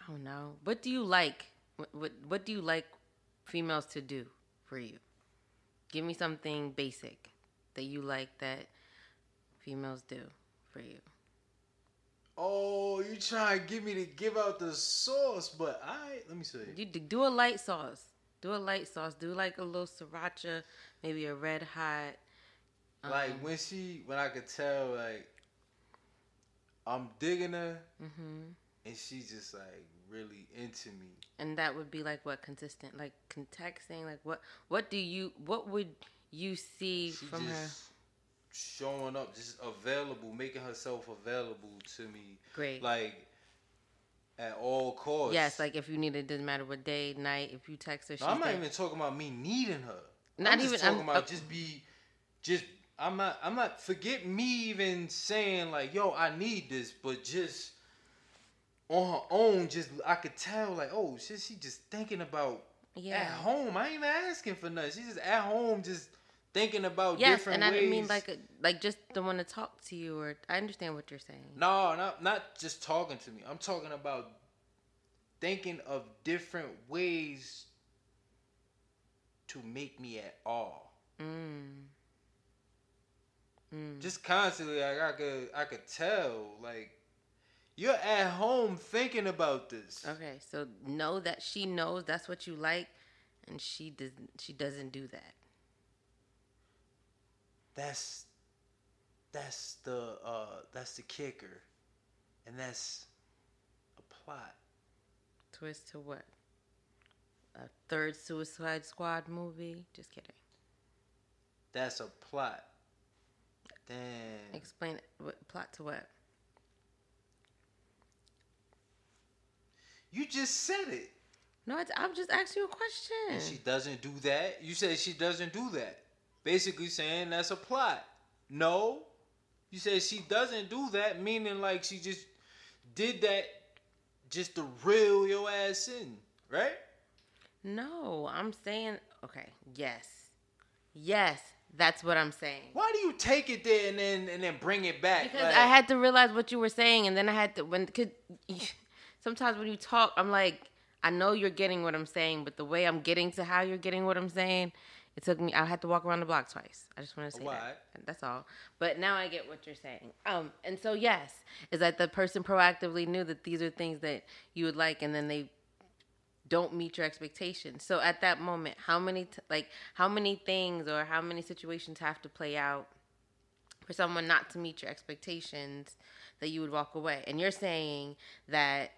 I don't know. What do you like? What, what What do you like females to do for you? Give me something basic that you like that females do for you. Oh, you trying to get me to give out the sauce, but I let me see. You do a light sauce. Do a light sauce. Do like a little sriracha, maybe a red hot. Like um, when she, when I could tell, like I'm digging her, hmm and she's just like really into me. And that would be like what consistent, like con- texting. Like what? What do you? What would you see She from her? just showing up, just available, making herself available to me, Great. like at all costs. Yes, like if you need it, doesn't matter what day, night. If you text her, she's No, I'm not there. even talking about me needing her. Not I'm even- talking I'm- about uh, just be, just I'm not. I'm not. Forget me even saying like, "Yo, I need this," but just on her own, just I could tell like, oh, shit, she just thinking about Yeah. at home. I ain't even asking for nothing. She's just at home, just thinking about Yes, different and I ways. didn't mean like a, like just the one to talk to you, or I understand what you're saying. No, not not just talking to me. I'm talking about thinking of different ways to make me at all. Mm. Mm. Just constantly, like I could, I could tell, like you're at home thinking about this. Okay, so know that she knows that's what you like, and she doesn't. She doesn't do that. That's that's the uh that's the kicker, and that's a plot. Twist to what? A third Suicide Squad movie? Just kidding. That's a plot. Damn. Explain it. What, plot to what? You just said it. No, it's, I'm just asking you a question. And she doesn't do that. You said she doesn't do that. Basically saying that's a plot. No. You said she doesn't do that, meaning like she just did that just to reel your ass in, right? No, I'm saying okay. Yes, yes, that's what I'm saying. Why do you take it there and then and then bring it back? Because Like, I had to realize what you were saying, and then I had to when could. Sometimes when you talk, I'm like, I know you're getting what I'm saying, but the way I'm getting to how you're getting what I'm saying, it took me. I had to walk around the block twice. I just want to say Why? that. That's all. But now I get what you're saying. Um, and so yes, is that the person proactively knew that these are things that you would like, and then they don't meet your expectations. So at that moment, how many t- like how many things or how many situations have to play out for someone not to meet your expectations that you would walk away? And you're saying that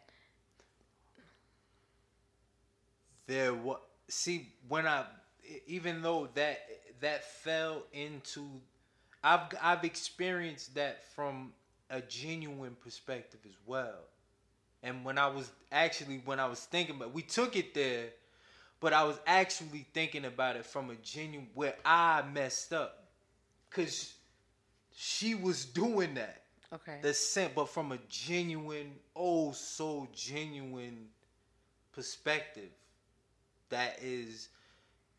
there what see when I even though that that fell into I've I've experienced that from a genuine perspective as well. And when I was actually when I was thinking about we took it there, but I was actually thinking about it from a genuine where I messed up. Cause she was doing that. okay, The same but from a genuine, oh so genuine perspective that is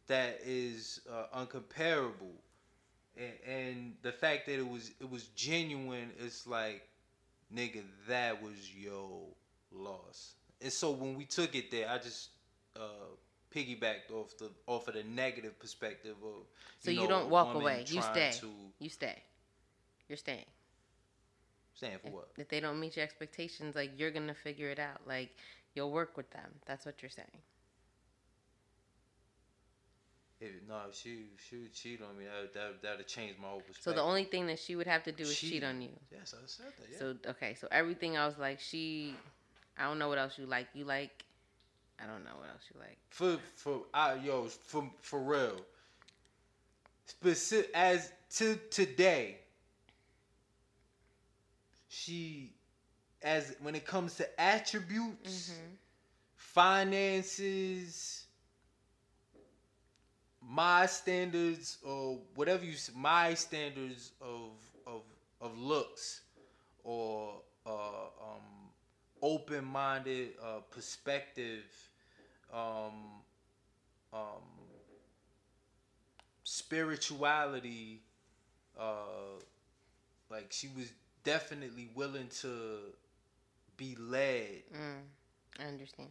that is uh, uncomparable and, and the fact that it was it was genuine it's like nigga that was your loss and so when we took it there i just uh piggybacked off the off of the negative perspective of so you, know, don't walk away. You stay. to You stay. You're staying. staying for If, what if they don't meet your expectations, like you're gonna figure it out. Like you'll work with them. That's what you're saying. If, no she she would cheat on me that that that'd change my whole perspective So the only thing that she would have to do is cheat Cheat. on you. yes i said that yeah So okay, so everything else like she, I don't know what else you like. You like, I don't know what else you like. for for I yo for for real. Specific as to today, she as when it comes to attributes, mm-hmm. finances, my standards or whatever you my standards of of of looks or uh, um, open-minded uh, perspective um, um, spirituality uh, like she was definitely willing to be led Mm, I understand.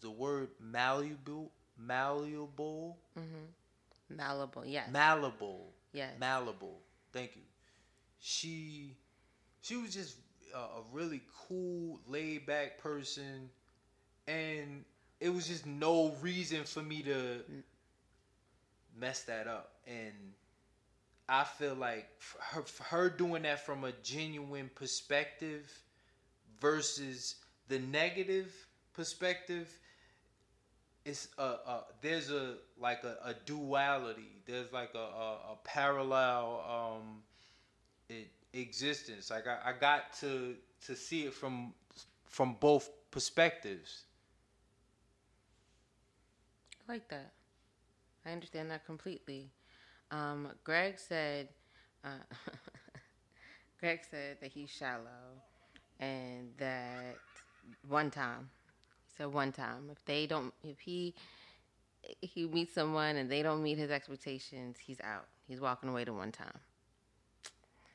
the word malleable malleable? Mm-hmm. Malleable, yes, malleable. Yes. malleable. Thank you. She she was just a, a really cool laid back person and it was just no reason for me to mess that up. And i feel like her, her doing that from a genuine perspective versus the negative perspective it's a, a there's a like a, a duality there's like a, a, a parallel um it, existence like I, I got to to see it from from both perspectives I like that. I understand that completely. Um, Greg said, uh, Greg said that he's shallow, and that one time, said one time, if they don't, if he he meets someone and they don't meet his expectations, he's out. He's walking away to one time.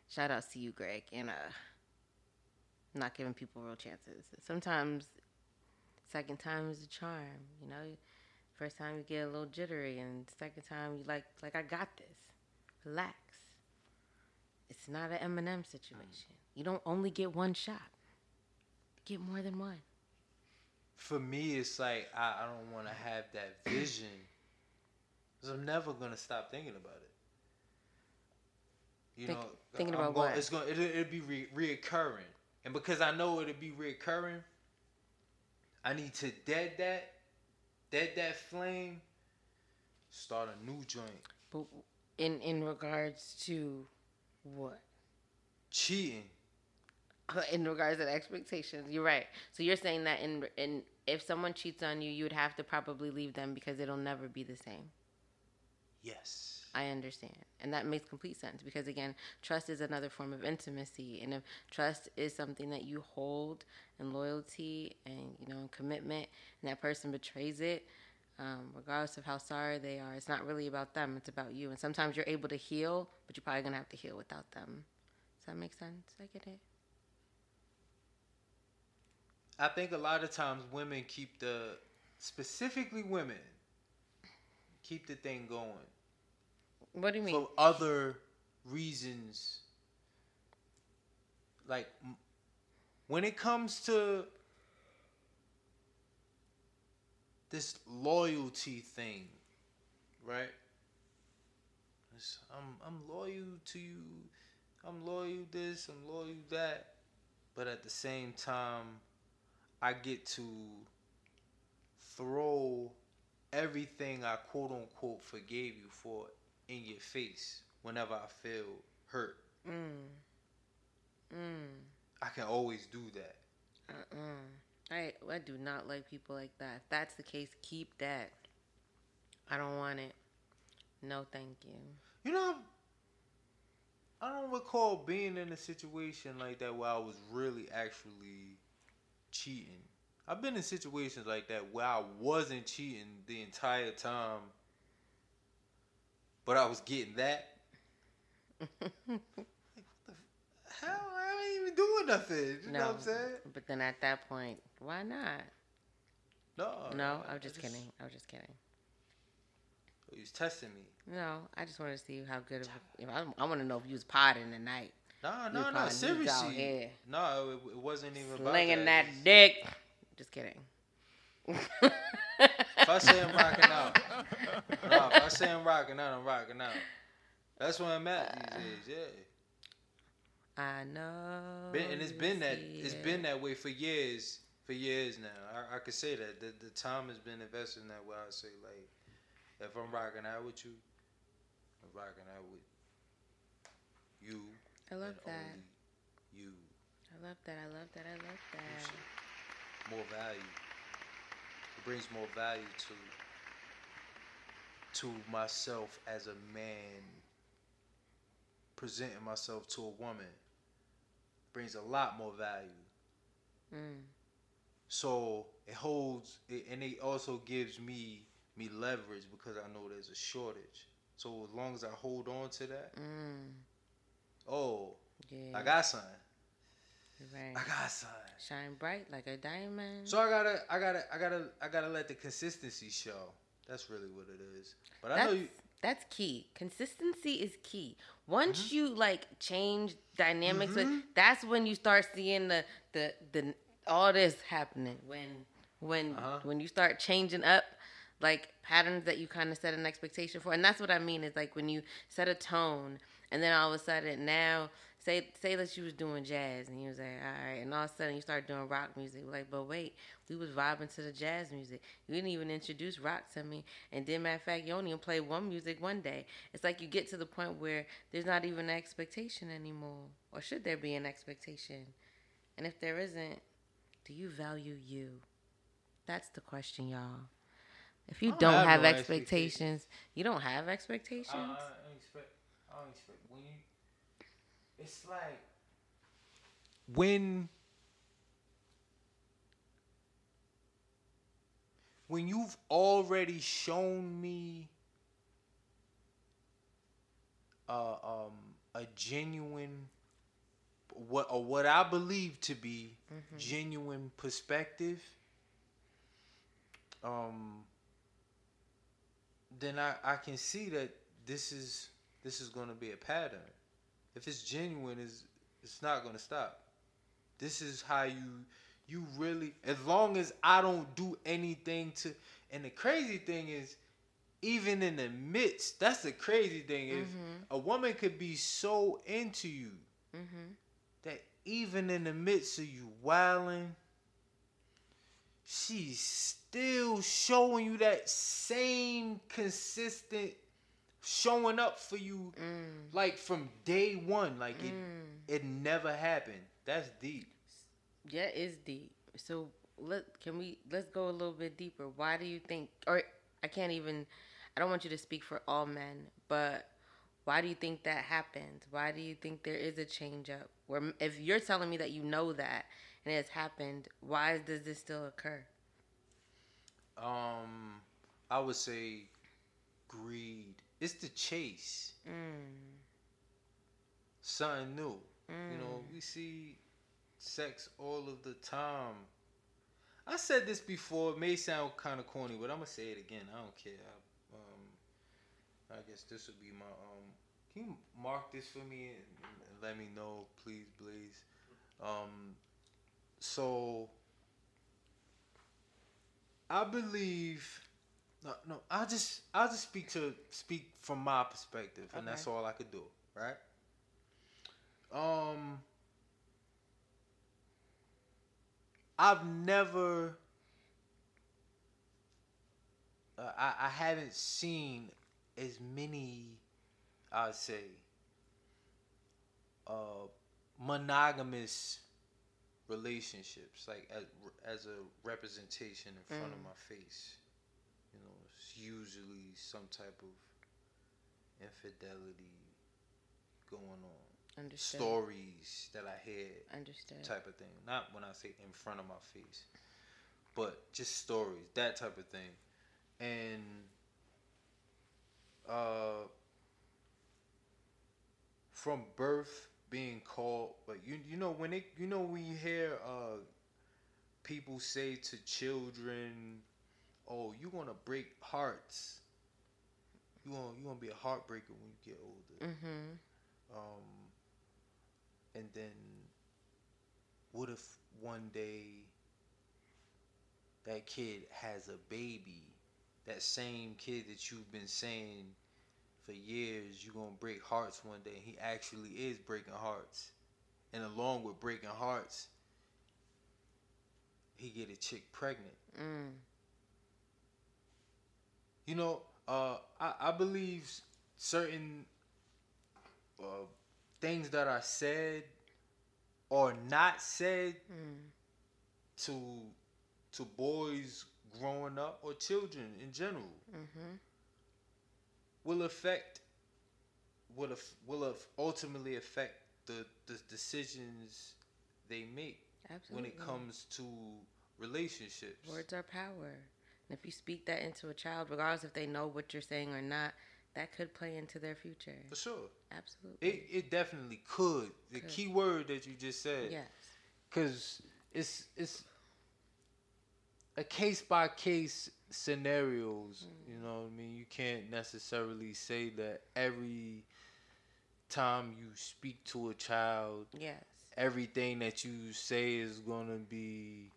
Shout out to you, Greg, and uh, not giving people real chances. Sometimes second time is the charm, you know. First time you get a little jittery, and second time you like, like I got this. Relax. It's not an Eminem situation. You don't only get one shot. Get more than one. For me it's like i, I don't want to have that vision because i'm never gonna stop thinking about it you Think- know thinking I'm about going, what? it's going it'll, it'll be re- reoccurring and because i know it'll be reoccurring i need to dead that dead that flame start a new joint But in in regards to what? cheating In regards to expectations, you're right. So you're saying that in in if someone cheats on you, you would have to probably leave them because it'll never be the same. Yes. I understand. And that makes complete sense because, again, trust is another form of intimacy. And if trust is something that you hold and loyalty and, you know, and commitment, and that person betrays it, um, regardless of how sorry they are, it's not really about them, it's about you. And sometimes you're able to heal, but you're probably going to have to heal without them. Does that make sense? I get it. I think a lot of times women keep the, specifically women, keep the thing going What do you mean? for other reasons. Like when it comes to this loyalty thing, right? It's, I'm I'm loyal to you. I'm loyal this. I'm loyal that. But at the same time, I get to throw everything I quote unquote forgave you for in your face whenever I feel hurt. Mm. Mm. I can always do that. Uh-uh. I I do not like people like that. If that's the case, keep that. I don't want it. No, thank you. You know, I don't recall being in a situation like that where I was really actually cheating. I've been in situations like that where I wasn't cheating the entire time, but I was getting that. Like, what the? I ain't even doing nothing. You know what I'm saying? But then at that point, why not? No. No, I I'm just kidding. I was just kidding. He was testing me. No, I just want to see how good of I, I want to know if you was potting tonight. No, no, probably- you was out seriously. No, it, it wasn't even about Slinging that It's- dick. Just kidding. If I say I'm rocking out, no, if I say I'm rocking out, I'm rocking out. That's where I'm at these uh, days. Yeah, I know. been, and it's been that it. been that way for years, for years now. I, I could say that the, the time has been invested in that. Where I say like, if I'm rocking out with you, I'm rocking out with you. I love that. You I love that. I love that. I love that. more value. It brings more value to to myself as a man presenting myself to a woman brings a lot more value. Mm. So it holds, it, and it also gives me me leverage because I know there's a shortage. So as long as I hold on to that, Mm. Oh, Yeah. I got something. Right. I got something. Shine bright like a diamond. So I gotta, I gotta, I gotta, I gotta let the consistency show. That's really what it is. But I know you. that's key. Consistency is key. Once Mm-hmm. you like change dynamics, with, that's when you start seeing the the the all this happening. When when Uh-huh. when you start changing up like patterns that you kind of set an expectation for, and that's what I mean is like when you set a tone, and then all of a sudden now. Say, say that you was doing jazz and you was like, all right, and all of a sudden you start doing rock music. Like, but wait, we was vibing to the jazz music. You didn't even introduce rock to me. And then, matter of fact, you only even play one music one day. It's like you get to the point where there's not even an expectation anymore. Or should there be an expectation? And if there isn't, do you value you? That's the question, y'all. If you don't don't, have have, no expectations, you don't have expectations. I, I don't expect. I don't expect when you. It's like when when you've already shown me uh, um, a genuine what or what I believe to be genuine perspective, um, then I, I can see that this is this is going to be a pattern. If it's genuine, is it's not going to stop. This is how you you really as long as I don't do anything to and the crazy thing is even in the midst that's the crazy thing is a woman could be so into you mm-hmm. that even in the midst of you wilding, she's still showing you that same consistent showing up for you Mm. like from day one. Like it Mm. it never happened. That's deep. Yeah, it's deep. So let can we let's go a little bit deeper. Why do you think or I can't even I don't want you to speak for all men, but why do you think that happens? Why do you think there is a change up? Where if you're telling me that you know that and it has happened, why does this still occur? Um, I would say greed. It's the chase. Mm. Something new. You know, Mm. we see sex all of the time. I said this before. It may sound kind of corny, but I'm gonna say it again. I don't care. I, um, I guess this would be my um. Can you mark this for me and, and let me know, please, please? Um, so I believe. No, no. I just, I just speak to speak from my perspective, and that's all I could do, right? Um, I've never, uh, I, I haven't seen as many, I'd say, uh, monogamous relationships, like as, as a representation in front of Mm. my face. You know, it's usually some type of infidelity going on Understood. stories that I hear Understood. type of thing. Not when I say in front of my face, but just stories, that type of thing. And uh from birth being called but you you know when it you know when you hear uh people say to children, "Oh, you're going to break hearts." You going you to be a heartbreaker when you get older. Mm-hmm. Um, and then what if one day that kid has a baby? That same kid that you've been saying for years you're gonna break hearts one day. He actually is breaking hearts, and along with breaking hearts, he get a chick pregnant. Mm. You know, uh, I, I believe certain uh, things that are said or not said Mm. to to boys growing up or children in general Mm-hmm. will affect will af- will af- ultimately affect the, the decisions they make when it comes to relationships. Words are power. And if you speak that into a child, regardless if they know what you're saying or not, that could play into their future. For sure. Absolutely. It, it definitely could. The Could. key word that you just said. yes. because it's it's a case by case scenarios. Mm-hmm. You know what I mean? You can't necessarily say that every time you speak to a child, Yes. everything that you say is gonna be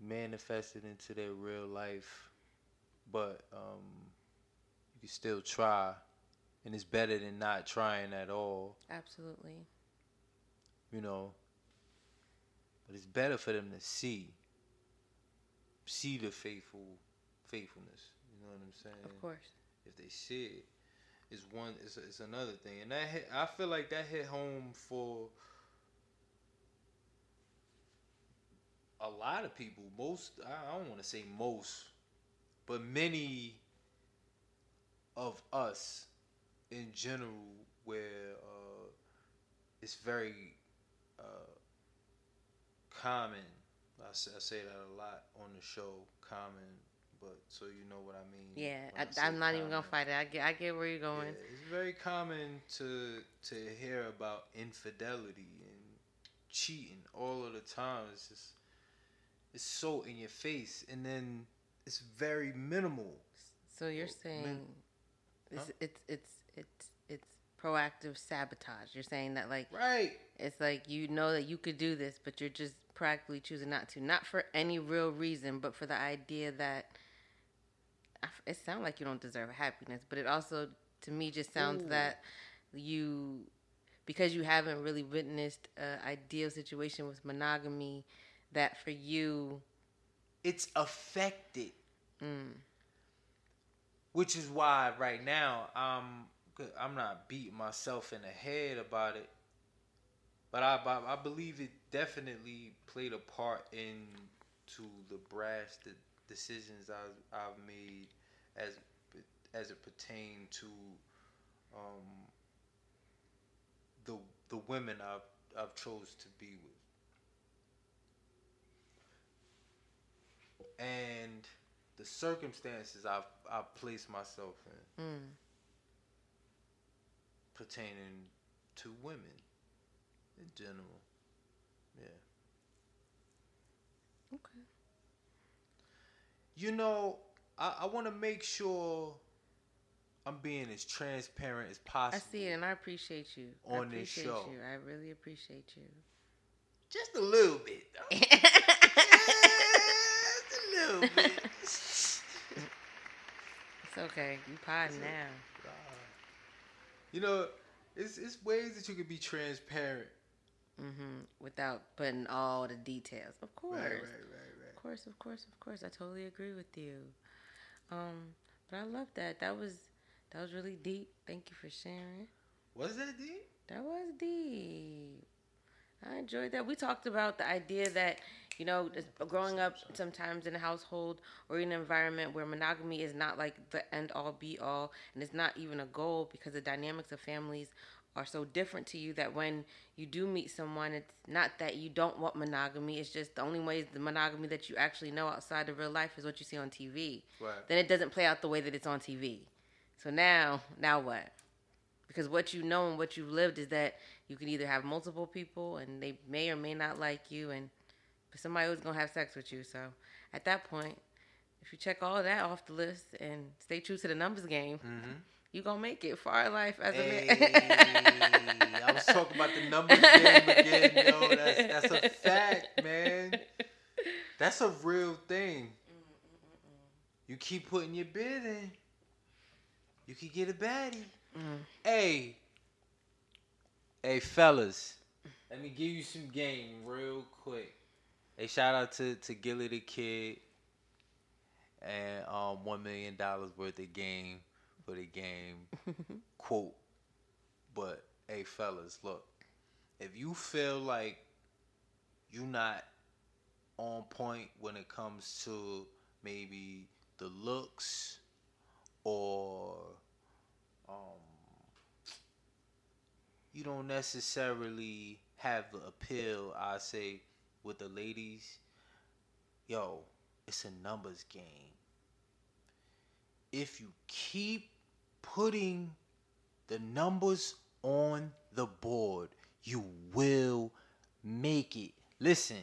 manifested into their real life. But um, you can still try, and it's better than not trying at all Absolutely. you know. But it's better for them to see, see the faithful, faithfulness. You know what I'm saying? Of course. If they see it, it, is one, it's, it's another thing, and that hit, I feel like that hit home for a lot of people. Most, I don't want to say most, but many of us in general, where uh, it's very uh, common. I say, I say that a lot on the show, common, but so you know what I mean. Yeah. I I'm not even going to fight it. I get, I get where you're going. Yeah, it's very common to to hear about infidelity and cheating all of the time. It's just it's so in your face, and then it's very minimal. So you're saying man. it's, Huh? it's it's it's it's proactive sabotage. You're saying that like Right. it's like you know that you could do this, but you're just practically choosing not to. Not for any real reason, but for the idea that it sounds like you don't deserve happiness, but it also to me just sounds Ooh. that you because you haven't really witnessed an ideal situation with monogamy that for you It's affected, mm, which is why right now I'm I'm not beating myself in the head about it, but I I, I believe it definitely played a part into the brash the decisions I've I've made as as it pertained to um, the the women I've I've chose to be with, and the circumstances I've I've placed myself in Mm. pertaining to women in general. Yeah. Okay. You know, I, I want to make sure I'm being as transparent as possible. I see it, and I appreciate you. I On this show. you. I really appreciate you. Just a little bit, though. Just a little bit. It's okay. You pod now. You know, it's it's ways that you can be transparent. Mm-hmm. Without putting all the details. Of course. Right, Right, right, right, Of course, of course, of course. I totally agree with you. Um, but I love that. That was that was really deep. Thank you for sharing. Was that deep? That was deep. I enjoyed that. We talked about the idea that, you know, growing up sometimes in a household or in an environment where monogamy is not like the end all be all and it's not even a goal because the dynamics of families are so different to you that when you do meet someone, it's not that you don't want monogamy. It's just the only way is the monogamy that you actually know outside of real life is what you see on TV. Right. Then it doesn't play out the way that it's on TV. So now, now what? Because what you know and what you've lived is that you can either have multiple people and they may or may not like you, and somebody was gonna have sex with you. So at that point, if you check all of that off the list and stay true to the numbers game, Mm-hmm. you gonna make it far in life as a man. I was talking about the numbers game again, yo. That's that's a fact, man. That's a real thing. You keep putting your bid in, you can get a baddie. Mm. Hey, hey, fellas, let me give you some game real quick. Hey, shout out to to Gillie Da Kid and um one million dollars worth of game for the game quote. But hey, fellas, look, if you feel like you're not on point when it comes to maybe the looks or um you don't necessarily have the appeal I say with the ladies yo it's a numbers game. If you keep putting the numbers on the board you will make it. Listen.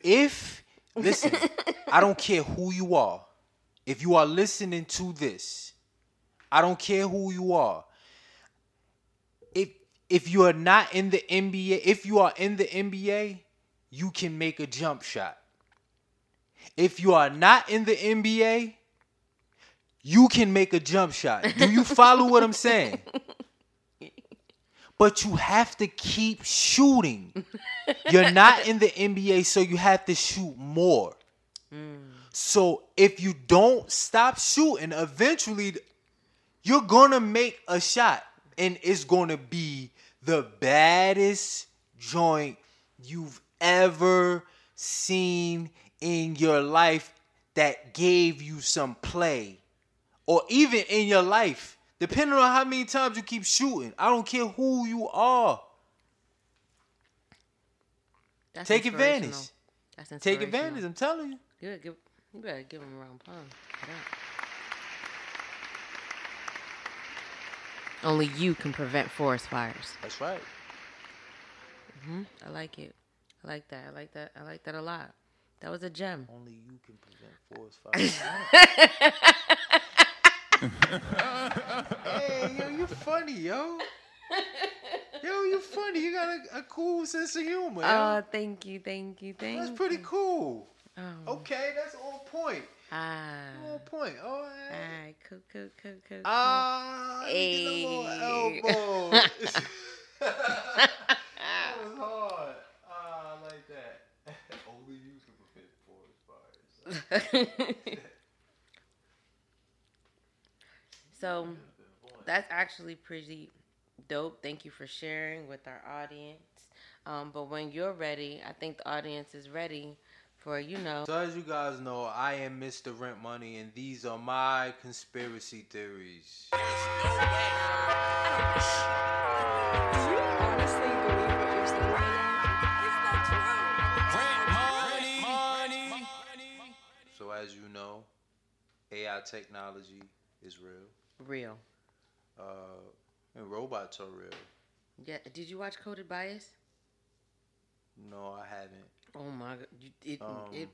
If listen i don't care who you are. If you are listening to this i don't care who you are if you are not in the nba if you are in the nba you can make a jump shot if you are not in the nba you can make a jump shot do you follow what i'm saying but you have to keep shooting. You're not in the NBA, so you have to shoot more. Mm. So if you don't stop shooting, eventually you're gonna make a shot, and it's gonna be the baddest joint you've ever seen in your life that gave you some play, or even in your life. Depending on how many times you keep shooting, I don't care who you are. That's Take advantage. That's Take advantage. I'm telling you. Good. Give, you better give him a round of applause for that. Only you can prevent forest fires. That's right. hmm I like it. I like that. I like that. I like that a lot. That was a gem. Only you can prevent forest fires. hey, yo, you funny, yo. Yo, you funny. You got a, a cool sense of humor. yo. Oh, thank you, thank you, thank that's you. pretty cool. Oh. Okay, that's on point. Ah. On point. All right. Alright, cool, cool, cool, cool. cool. Ah, hey. Hey. elbow. that was hard. Ah, I like that. Only you can prevent forest fires. so that's actually pretty dope. Thank you for sharing with our audience. Um, but when you're ready, I think the audience is ready for you know. So as you guys know, I am Mr. Rent Money, and these are my conspiracy theories. Do you honestly believe what you're saying right So as you know, AI technology is real, Real. uh, and robots are real. Yeah. Did you watch Coded Bias? No, I haven't. Oh my god. You, it, Um, it.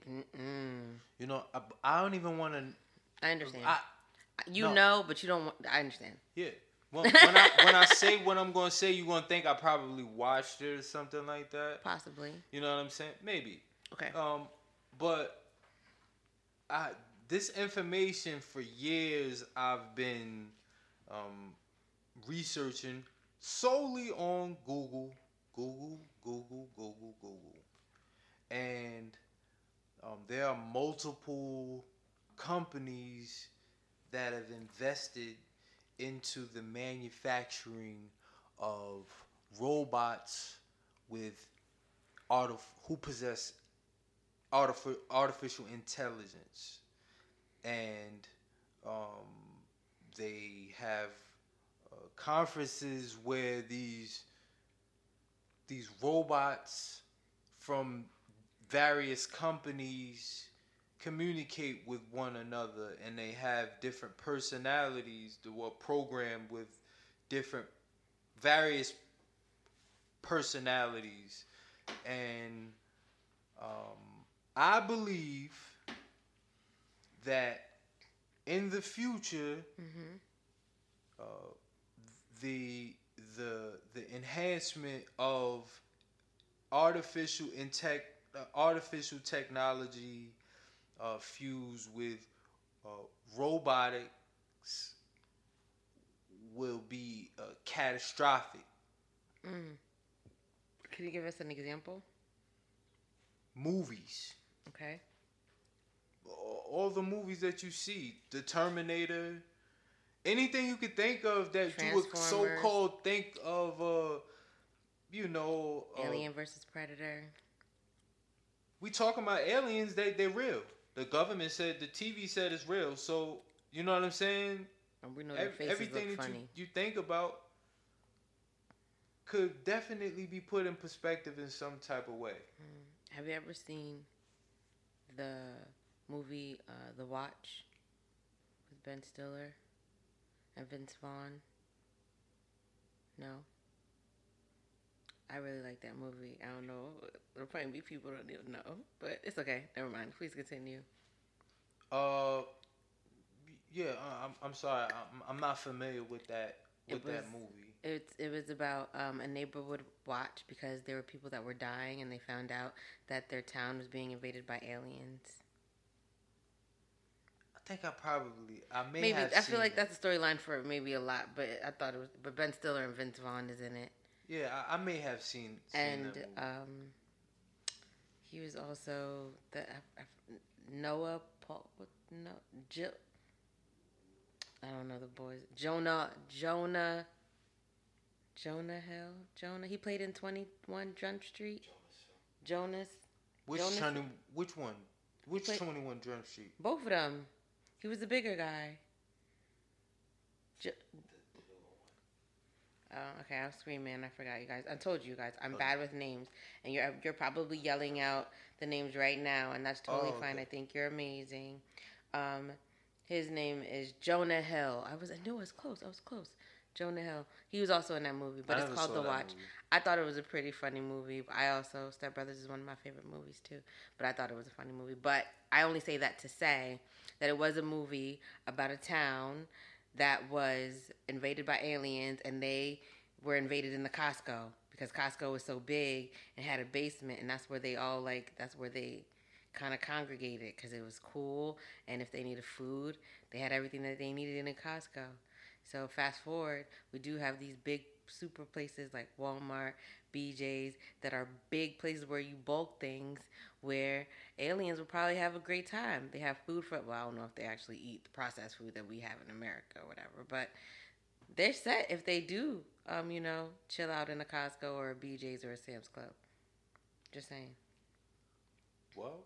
You know, I, I don't even want to. I understand. I you no. know, but you don't want. I understand. yeah. When, when I when I say what I'm gonna say, you gonna think I probably watched it or something like that. Possibly. You know what I'm saying? Maybe. Okay. Um, but I this information for years I've been um, researching solely on Google, Google, Google, Google, Google, and um, there are multiple companies that have invested into the manufacturing of robots with artif- who possess artifi- artificial intelligence, and um, they have uh, conferences where these these robots from various companies communicate with one another and they have different personalities that were programmed with different various personalities and um, I believe that in the future, Mm-hmm. uh, the the the enhancement of artificial in tech, uh, artificial technology uh, fused with uh, robotics will be uh, catastrophic. Mm. Can you give us an example? Movies. Okay. all all the movies that you see, the Terminator, anything you could think of that you would so-called think of, uh, you know, uh, Alien versus Predator. We talking about aliens. They they're real. The government said the TV said it's real. So you know what I'm saying. And we know their faces everything look that funny. you, you think about could definitely be put in perspective in some type of way. Have you ever seen the movie uh, The Watch with Ben Stiller and Vince Vaughn? No. I really like that movie. I don't know. There'll probably be people that don't know, but it's okay. Never mind. Please continue. Uh, yeah, uh, I'm I'm sorry. I'm I'm not familiar with that It with that movie. It's it was about um, a neighborhood watch because there were people that were dying and they found out that their town was being invaded by aliens. I think I probably I may Maybe I feel like it. that's a storyline for maybe a lot, but I thought it was. But Ben Stiller and Vince Vaughn is in it, Yeah, I, I may have seen, seen and um, he was also the I- I- Noah Paul. What no Jill. I don't know the boys. Jonah Jonah. Jonah Hill Jonah. He played in Twenty One Jump Street. Jonas. which Jonas- twenty? Which one? Which Twenty One Jump Street? Both of them. He was the bigger guy. Jo- Oh, okay, I'm screaming. I forgot you guys. I told you guys I'm bad with names, and you're you're probably yelling out the names right now, and that's totally Oh, fine. I think you're amazing. Um, his name is Jonah Hill. I was I knew it was close. I was close. Jonah Hill. He was also in that movie, but I it's called The Watch. movie. I thought it was a pretty funny movie. I also Step Brothers is one of my favorite movies too. But I thought it was a funny movie. But I only say that to say that it was a movie about a town that was invaded by aliens and they were invaded in the Costco because Costco was so big and had a basement and that's where they all like that's where they kind of congregated because it was cool and if they needed food they had everything that they needed in a Costco. So fast forward, we do have these big super places like Walmart, BJ's that are big places where you bulk things where aliens will probably have a great time. They have food for well, I don't know if they actually eat the processed food that we have in America or whatever, but they're set if they do um, you know, chill out in a Costco or a BJ's or a Sam's Club. Just saying. Well,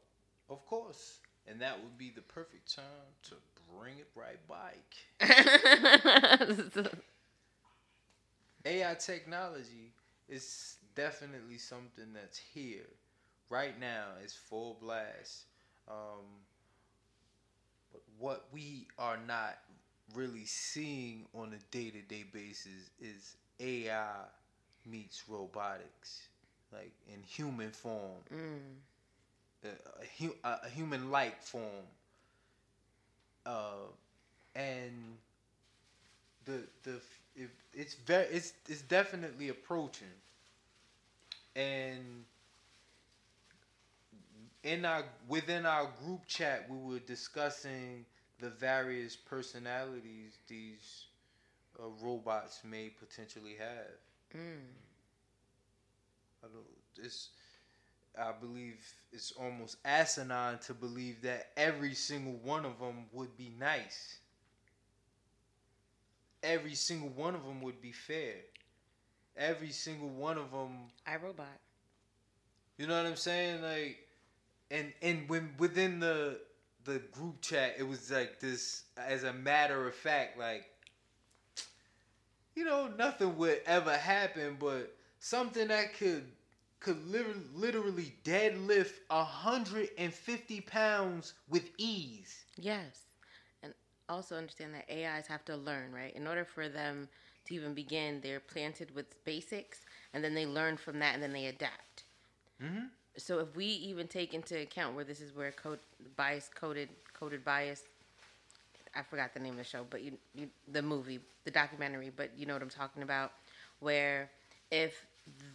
Of course. And that would be the perfect time to bring it right back. AI technology is definitely something that's here right now. It's full blast. Um, but what we are not really seeing on a day to day basis is AI meets robotics, like in human form, mm. a, a, a human like form. Uh, and the the it, it's very it's it's definitely approaching and in our within our group chat we were discussing the various personalities these uh, robots may potentially have Mm. I don't, it's I believe it's almost asinine to believe that every single one of them would be nice. Every single one of them would be fair. Every single one of them, I robot. you know what I'm saying? Like, and and when within the the group chat, it was like this, as a matter of fact, like, you know, nothing would ever happen, but something that could could literally, literally deadlift 150 pounds with ease. Yes. Also understand that AIs have to learn, right? In order for them to even begin, they're planted with basics and then they learn from that and then they adapt. Mm-hmm. So if we even take into account where this is where code bias coded coded bias I forgot the name of the show, but you, you the movie, the documentary, but you know what I'm talking about where if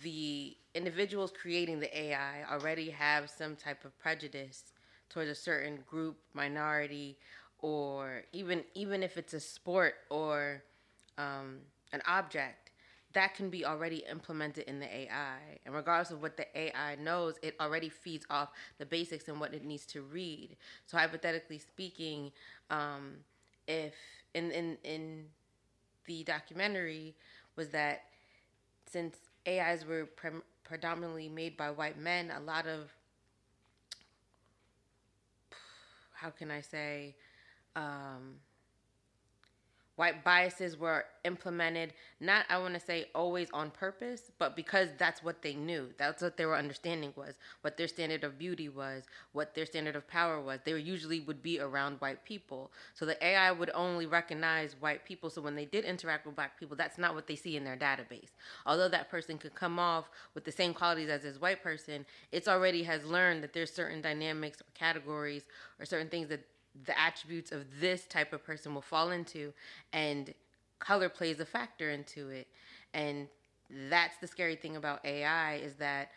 the individuals creating the AI already have some type of prejudice towards a certain group, minority, or even even if it's a sport or um, an object, that can be already implemented in the AI. And regardless of what the AI knows, it already feeds off the basics and what it needs to read. So hypothetically speaking, um, if in in in the documentary was that since AIs were pre- predominantly made by white men, a lot of how can I say um, white biases were implemented not i want to say always on purpose but because that's what they knew. That's what their understanding was what their standard of beauty was what their standard of power was. They usually would be around white people. So the ai would only recognize white people. So when they did interact with black people that's not what they see in their database. Although that person could come off with the same qualities as this white person it's already has learned that there's certain dynamics or categories or certain things that the attributes of this type of person will fall into and color plays a factor into it. And that's the scary thing about ai is that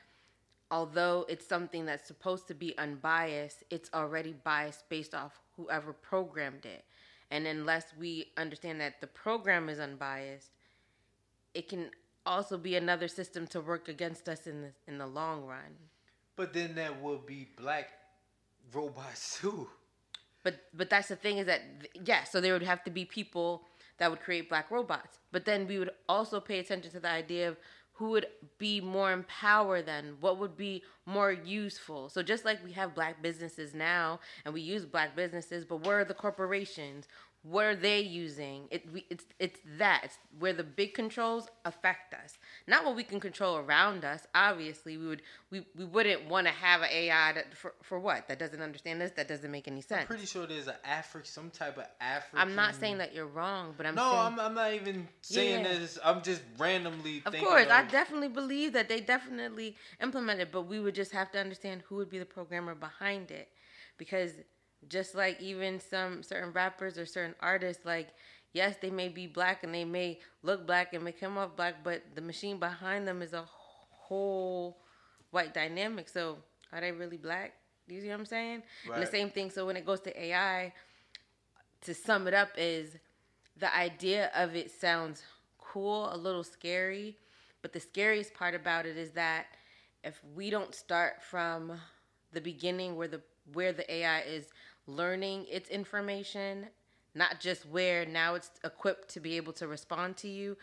although it's something that's supposed to be unbiased it's already biased based off whoever programmed it. And unless we understand that the program is unbiased it can also be another system to work against us in the in the long run. But then there will be black robots too. But but that's the thing is that yeah, so there would have to be people that would create black robots. But then we would also pay attention to the idea of who would be more empowered then what would be more useful so just like we have black businesses now and we use black businesses but where are the corporations what are they using it we, it's it's that it's where the big controls affect us not what we can control around us obviously we would we, we wouldn't want to have an ai that for, for what that doesn't understand us that doesn't make any sense I'm pretty sure there's an Afri, some type of African. I'm not saying that you're wrong, but I'm no, saying, I'm, I'm not even saying Yeah. this. I'm just randomly. Thinking. Of course, I definitely believe that they definitely implemented, but we would just have to understand who would be the programmer behind it, because just like even some certain rappers or certain artists, like yes, they may be black and they may look black and may come off black, but the machine behind them is a whole white dynamic. So are they really black? Do you see what I'm saying? And the same thing. So when it goes to AI, to sum it up, is the idea of it sounds cool, a little scary, but the scariest part about it is that if we don't start from the beginning where the where the AI is learning its information, not just where now it's equipped to be able to respond to you,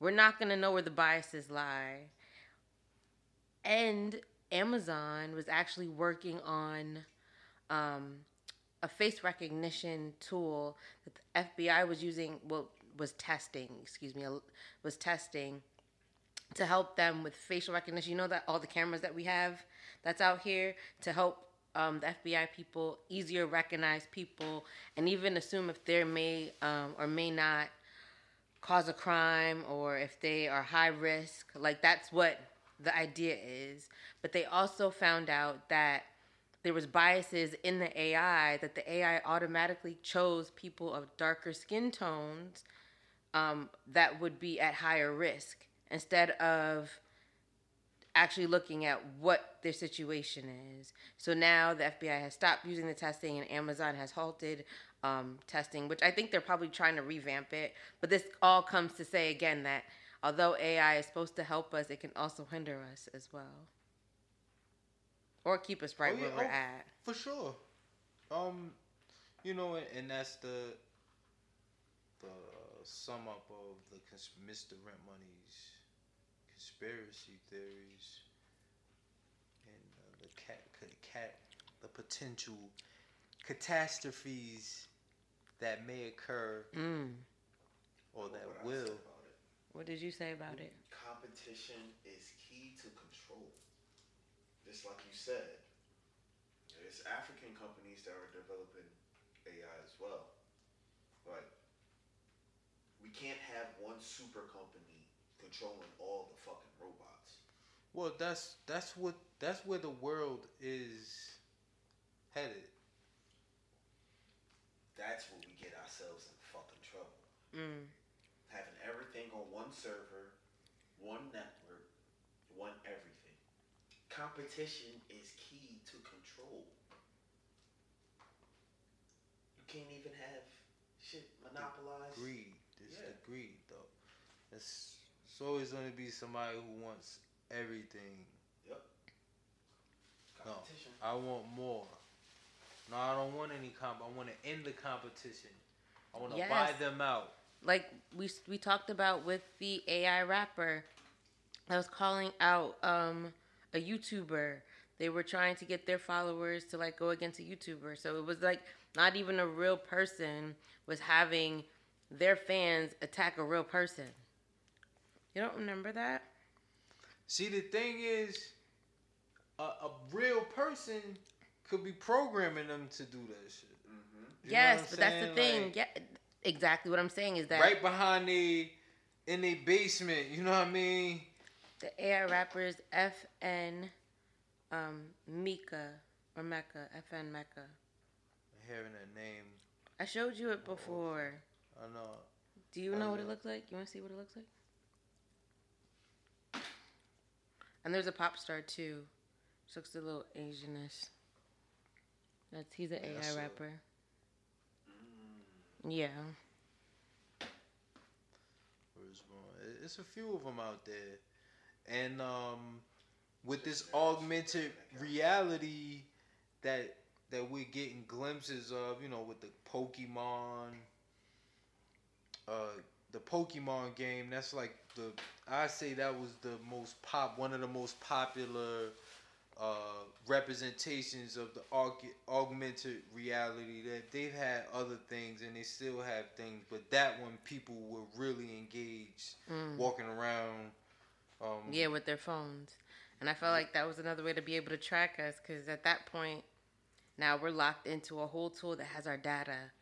we're not going to know where the biases lie. And Amazon was actually working on um, a face recognition tool that the FBI was using. Well, was testing. Excuse me, was testing to help them with facial recognition. You know that all the cameras that we have that's out here to help um, the FBI people easier recognize people and even assume if they may um, or may not cause a crime or if they are high risk. Like that's what the idea is. But they also found out that there was biases in the AI that the AI automatically chose people of darker skin tones um, that would be at higher risk instead of actually looking at what their situation is. So now the FBI has stopped using the testing and Amazon has halted um, testing, which I think they're probably trying to revamp it. But this all comes to say again that although AI is supposed to help us, it can also hinder us as well. Or keep us right Oh, yeah, where we're oh, at. For sure. Um, you know, and, that's the the sum up of the cons- Mr. Rent Money's conspiracy theories and uh, the cat, cat, the potential catastrophes that may occur Mm. or that would I say will. What did you say about it? Competition is key to control. Just like you said, there's African companies that are developing AI as well. Like, we can't have one super company controlling all the fucking robots. Well, that's that's what that's where the world is headed. That's where we get ourselves in fucking trouble. Mm. Having everything on one server, one network, one everything. Competition is key to control. You can't even have shit monopolized. Greed. It's Yeah. the greed, though. It's, it's always going to be somebody who wants everything. Yep. No, Competition. I want more. No, I don't want any comp. I want to end the competition. I want to Yes. buy them out. like we we talked about with the AI rapper that was calling out um, a YouTuber. They were trying to get their followers to like go against a YouTuber. So it was like not even a real person was having their fans attack a real person. You don't remember that? See, the thing is, a, a real person could be programming them to do that shit. Mm-hmm. Yes, what I'm but that's the thing. Like, yeah, exactly what I'm saying is that right behind the in the basement. You know what I mean? the AI rappers FN um, Mika or Mecca, FN Meka. Hearing that name, I showed you it before. I know. Do you I know what it looks like? You want to see what it looks like? And there's a pop star too. She looks a little Asianish. That's he's an Yeah, AI it. rapper. Yeah. Where's one? It's a few of them out there, and um, with this augmented reality that that we're getting glimpses of, you know, with the Pokemon, uh, the Pokemon game. That's like the I say that was the most pop, one of the most popular uh, representations of the aug- augmented reality. That they've had other things and they still have things, but that one people were really engaged, Mm. walking around. Um, Yeah, with their phones. And I felt like that was another way to be able to track us because at that point, now we're locked into a whole tool that has our data.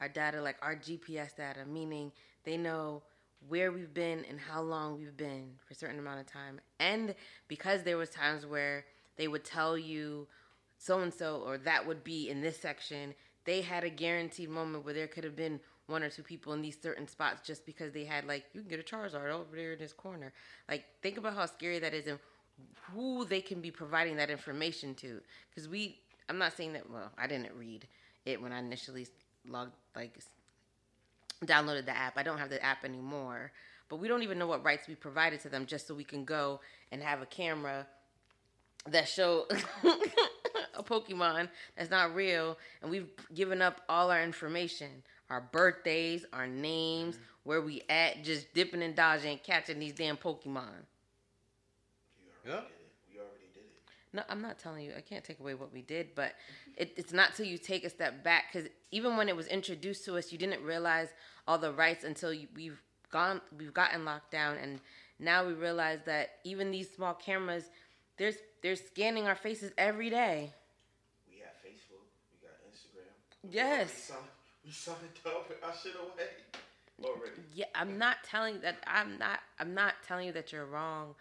Our data, like our GPS data, meaning they know where we've been and how long we've been for a certain amount of time. And because there was times where they would tell you so and so or that would be in this section, they had a guaranteed moment where there could have been one or two people in these certain spots just because they had like you can get a Charizard over there in this corner. Like think about how scary that is and who they can be providing that information to. Because we, I'm not saying that. Well, I didn't read it when I initially logged like downloaded the app. I don't have the app anymore. But we don't even know what rights we provided to them just so we can go and have a camera that show a Pokemon that's not real, and we've given up all our information, our birthdays, our names, mm-hmm. where we at, just dipping and dodging, catching these damn Pokemon. Yeah. did it. We already did it. No, I'm not telling you. I can't take away what we did, but it, it's not till you take a step back because even when it was introduced to us, you didn't realize all the rights until you, we've gone, we've gotten locked down, and now we realize that even these small cameras, there's they're scanning our faces every day. We got Facebook. We got Instagram. Yes. We signed, we signed up our shit away already. Yeah, I'm not telling that I'm not I'm not telling you that you're wrong,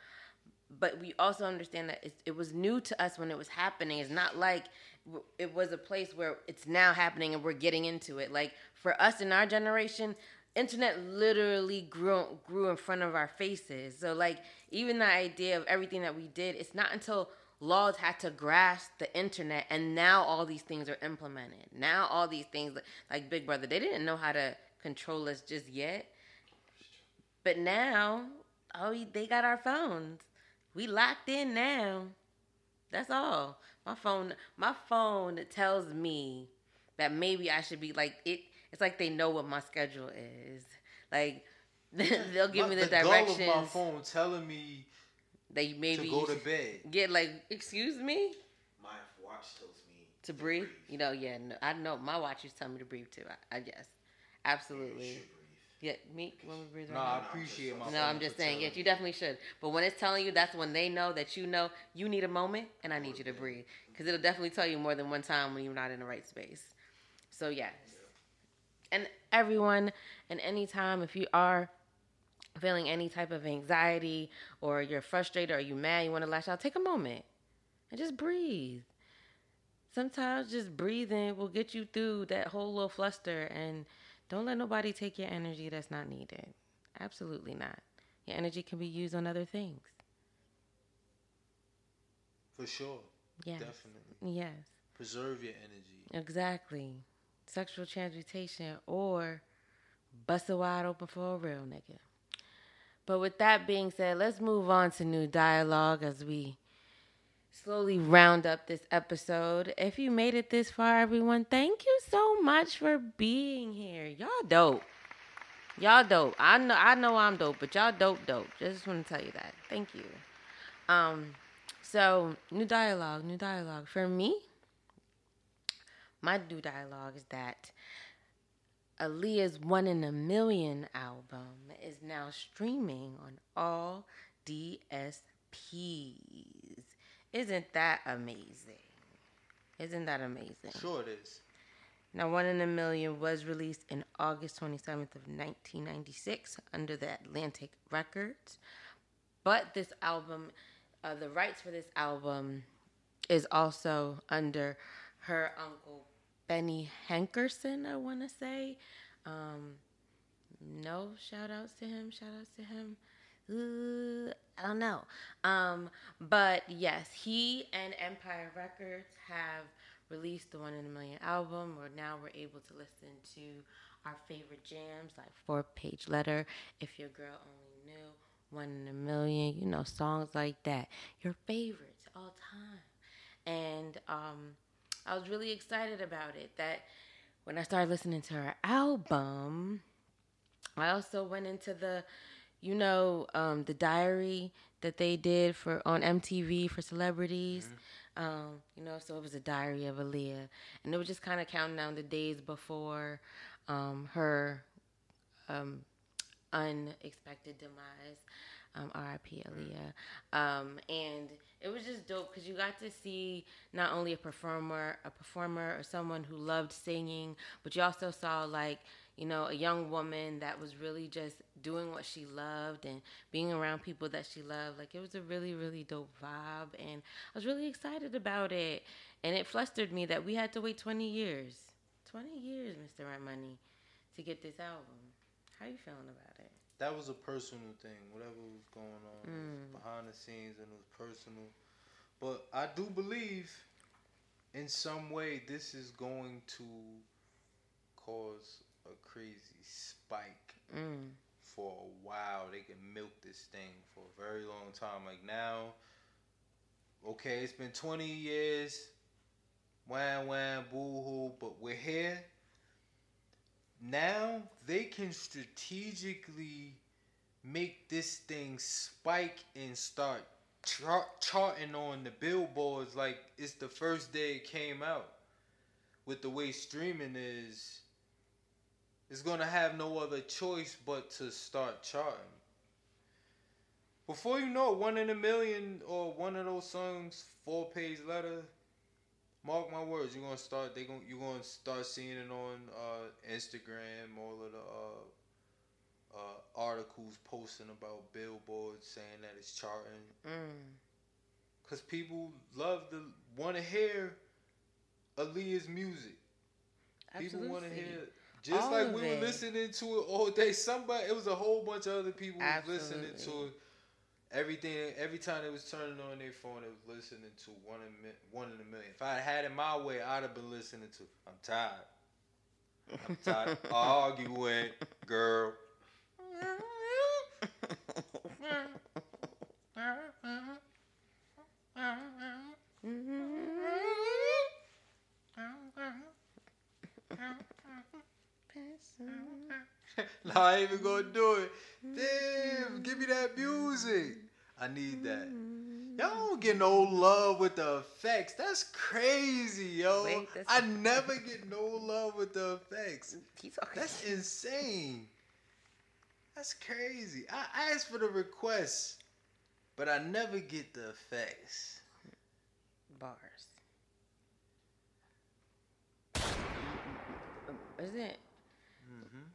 but we also understand that it, it was new to us when it was happening. It's not like it was a place where it's now happening and we're getting into it. Like for us in our generation, internet literally grew grew in front of our faces. So like even the idea of everything that we did, it's not until laws had to grasp the internet and now all these things are implemented. Now all these things like Big Brother, they didn't know how to control us just yet. But now, oh, they got our phones. We locked in now. That's all. My phone, my phone tells me that maybe I should be like it. It's like they know what my schedule is. Like they'll give me the, goal directions. of my phone telling me that you maybe to go to bed. Get like, excuse me, My watch tells me to breathe. You know, yeah. No, I know my watch is telling me to breathe too. I, I guess, You absolutely. Yeah, me when we breathe. Right. No, I appreciate my. No, I'm just saying, yes, you definitely should. But when it's telling you, that's when they know that you know you need a moment and I need you to breathe. Because it'll definitely tell you more than one time when you're not in the right space. So, yes. And everyone, and anytime, if you are feeling any type of anxiety or you're frustrated or you mad, you want to lash out, take a moment and just breathe. Sometimes just breathing will get you through that whole little fluster and don't let nobody take your energy that's not needed. Absolutely not. Your energy can be used on other things. For sure. Yes. Definitely. Yes. Preserve your energy. Exactly. Sexual transmutation or bust a wide open for a real nigga. But with that being said, let's move on to new dialogue as we slowly round up this episode. If you made it this far, everyone, thank you so much for being here. Y'all dope. Y'all dope. I know I know I'm dope, but y'all dope dope. Just want to tell you that. Thank you. Um so new dialogue, new dialogue. For me, my new dialogue is that Aaliyah's One in a Million album is now streaming on all DSPs. Isn't that amazing? Isn't that amazing? Sure it is. Now, One in a Million was released in August 27th of 1996 under the Atlantic Records. But this album, uh, the rights for this album is also under her uncle Benny Hankerson, I want to say. Um, no shout outs to him, shout outs to him. Uh, I don't know. Um, but yes, he and Empire Records have released the One in a Million album, where now we're able to listen to our favorite jams like Four Page Letter, If Your Girl Only Knew, One in a Million, you know, songs like that. Your favorites all time. And um, I was really excited about it. That when I started listening to her album, I also went into the, you know, um, the diary that they did for on MTV for celebrities. Um, you know, so it was a diary of Aaliyah, and it was just kind of counting down the days before um, her um, unexpected demise. Um, R.I.P. Aaliyah. Um, and it was just dope because you got to see not only a performer, a performer or someone who loved singing, but you also saw like you know a young woman that was really just doing what she loved and being around people that she loved. Like it was a really really dope vibe, and I was really excited about it. And it flustered me that we had to wait 20 years, 20 years, Mr. Rent Money, to get this album. How you feeling about it? That was a personal thing. Whatever was going on Mm. behind the scenes and it was personal. But I do believe in some way this is going to cause a crazy spike Mm. for a while. They can milk this thing for a very long time. Like now, okay, it's been 20 years. Wham, wham, boo hoo, but we're here. Now they can strategically make this thing spike and start chart, charting on the billboards like it's the first day it came out. With the way streaming is, it's gonna have no other choice but to start charting. Before you know it, one in a million or one of those songs, four page letter. Mark my words, you're gonna start. They gonna you're gonna start seeing it on uh, Instagram, all of the uh, uh, articles posting about billboards saying that it's charting. Mm. Cause people love to want to hear Aaliyah's music. People want to Absolutely. hear. Just All like we it. were listening to it all day. Somebody, it was a whole bunch of other people listening to it. Everything, every time it was turning on their phone, it was listening to one in one in a million. If I had it my way, I'd have been listening to. I'm tired. I'm tired of arguing, girl. I ain't even gonna do it. Damn, give me that music. I need that. Y'all don't get no love with the effects. That's crazy, yo. Wait, that's- I never get no love with the effects. That's insane. That's crazy. I asked for the requests, but I never get the effects. bars. Isn't it? Mm-hmm.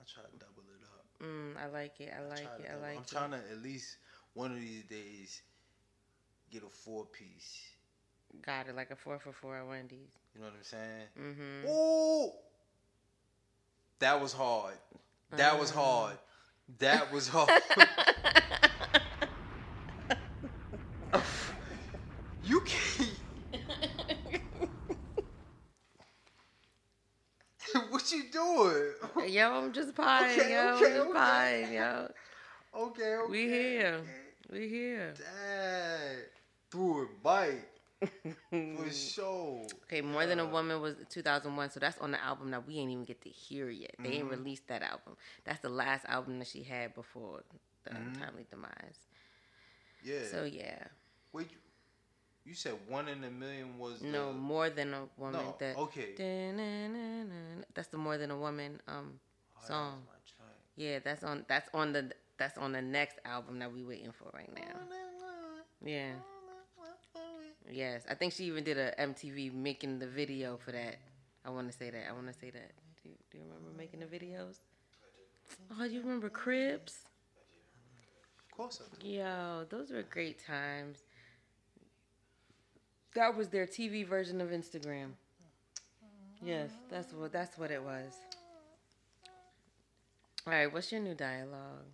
I try to double it up. Mm, I like it. I like it. I like I'm it. trying to at least one of these days get a four piece. Got it. Like a four for four at Wendy's. You know what I'm saying? Mm-hmm. Ooh, that was hard. That was Uh. hard. That was hard. you can't. what you doing? yo, I'm just potting, Okay, yo. okay, I'm just okay. potting, yo. Okay, okay. We here. We here. Dad threw a bite for sure. Okay, More Than a Woman was 2001, so that's on the album that we ain't even get to hear yet. They ain't Mhm. released that album. That's the last album that she had before the Mhm. untimely demise. Yeah. So yeah, Wait, you, said one in a million was no the, More Than a Woman. No, that okay. That's the More Than a Woman um Oh, that song. was. Yeah, that's on that's on the that's on the next album that we waiting for right now. Yeah. Yes, I think she even did a MTV making the video for that. I want to say that. I want to say that. Do you, do you remember making the videos? Oh, you remember Cribs? Of course I do. Yo, those were great times. That was their TV version of Instagram. Yes, that's what that's what it was. All right, what's your new dialogue?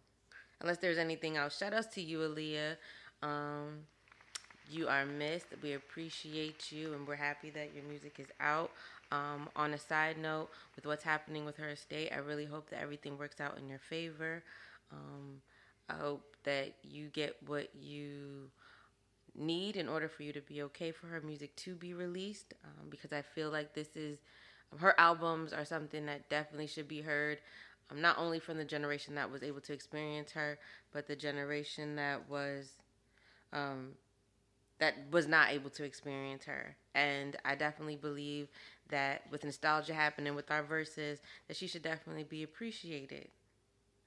Unless there's anything else, shout outs to you, Aaliyah. Um, you are missed. We appreciate you, and we're happy that your music is out. Um, on a side note, with what's happening with her estate, I really hope that everything works out in your favor. Um, I hope that you get what you need in order for you to be okay for her music to be released um, because I feel like this is her albums are something that definitely should be heard um, not only from the generation that was able to experience her but the generation that was um, that was not able to experience her and I definitely believe that with nostalgia happening with our verses that she should definitely be appreciated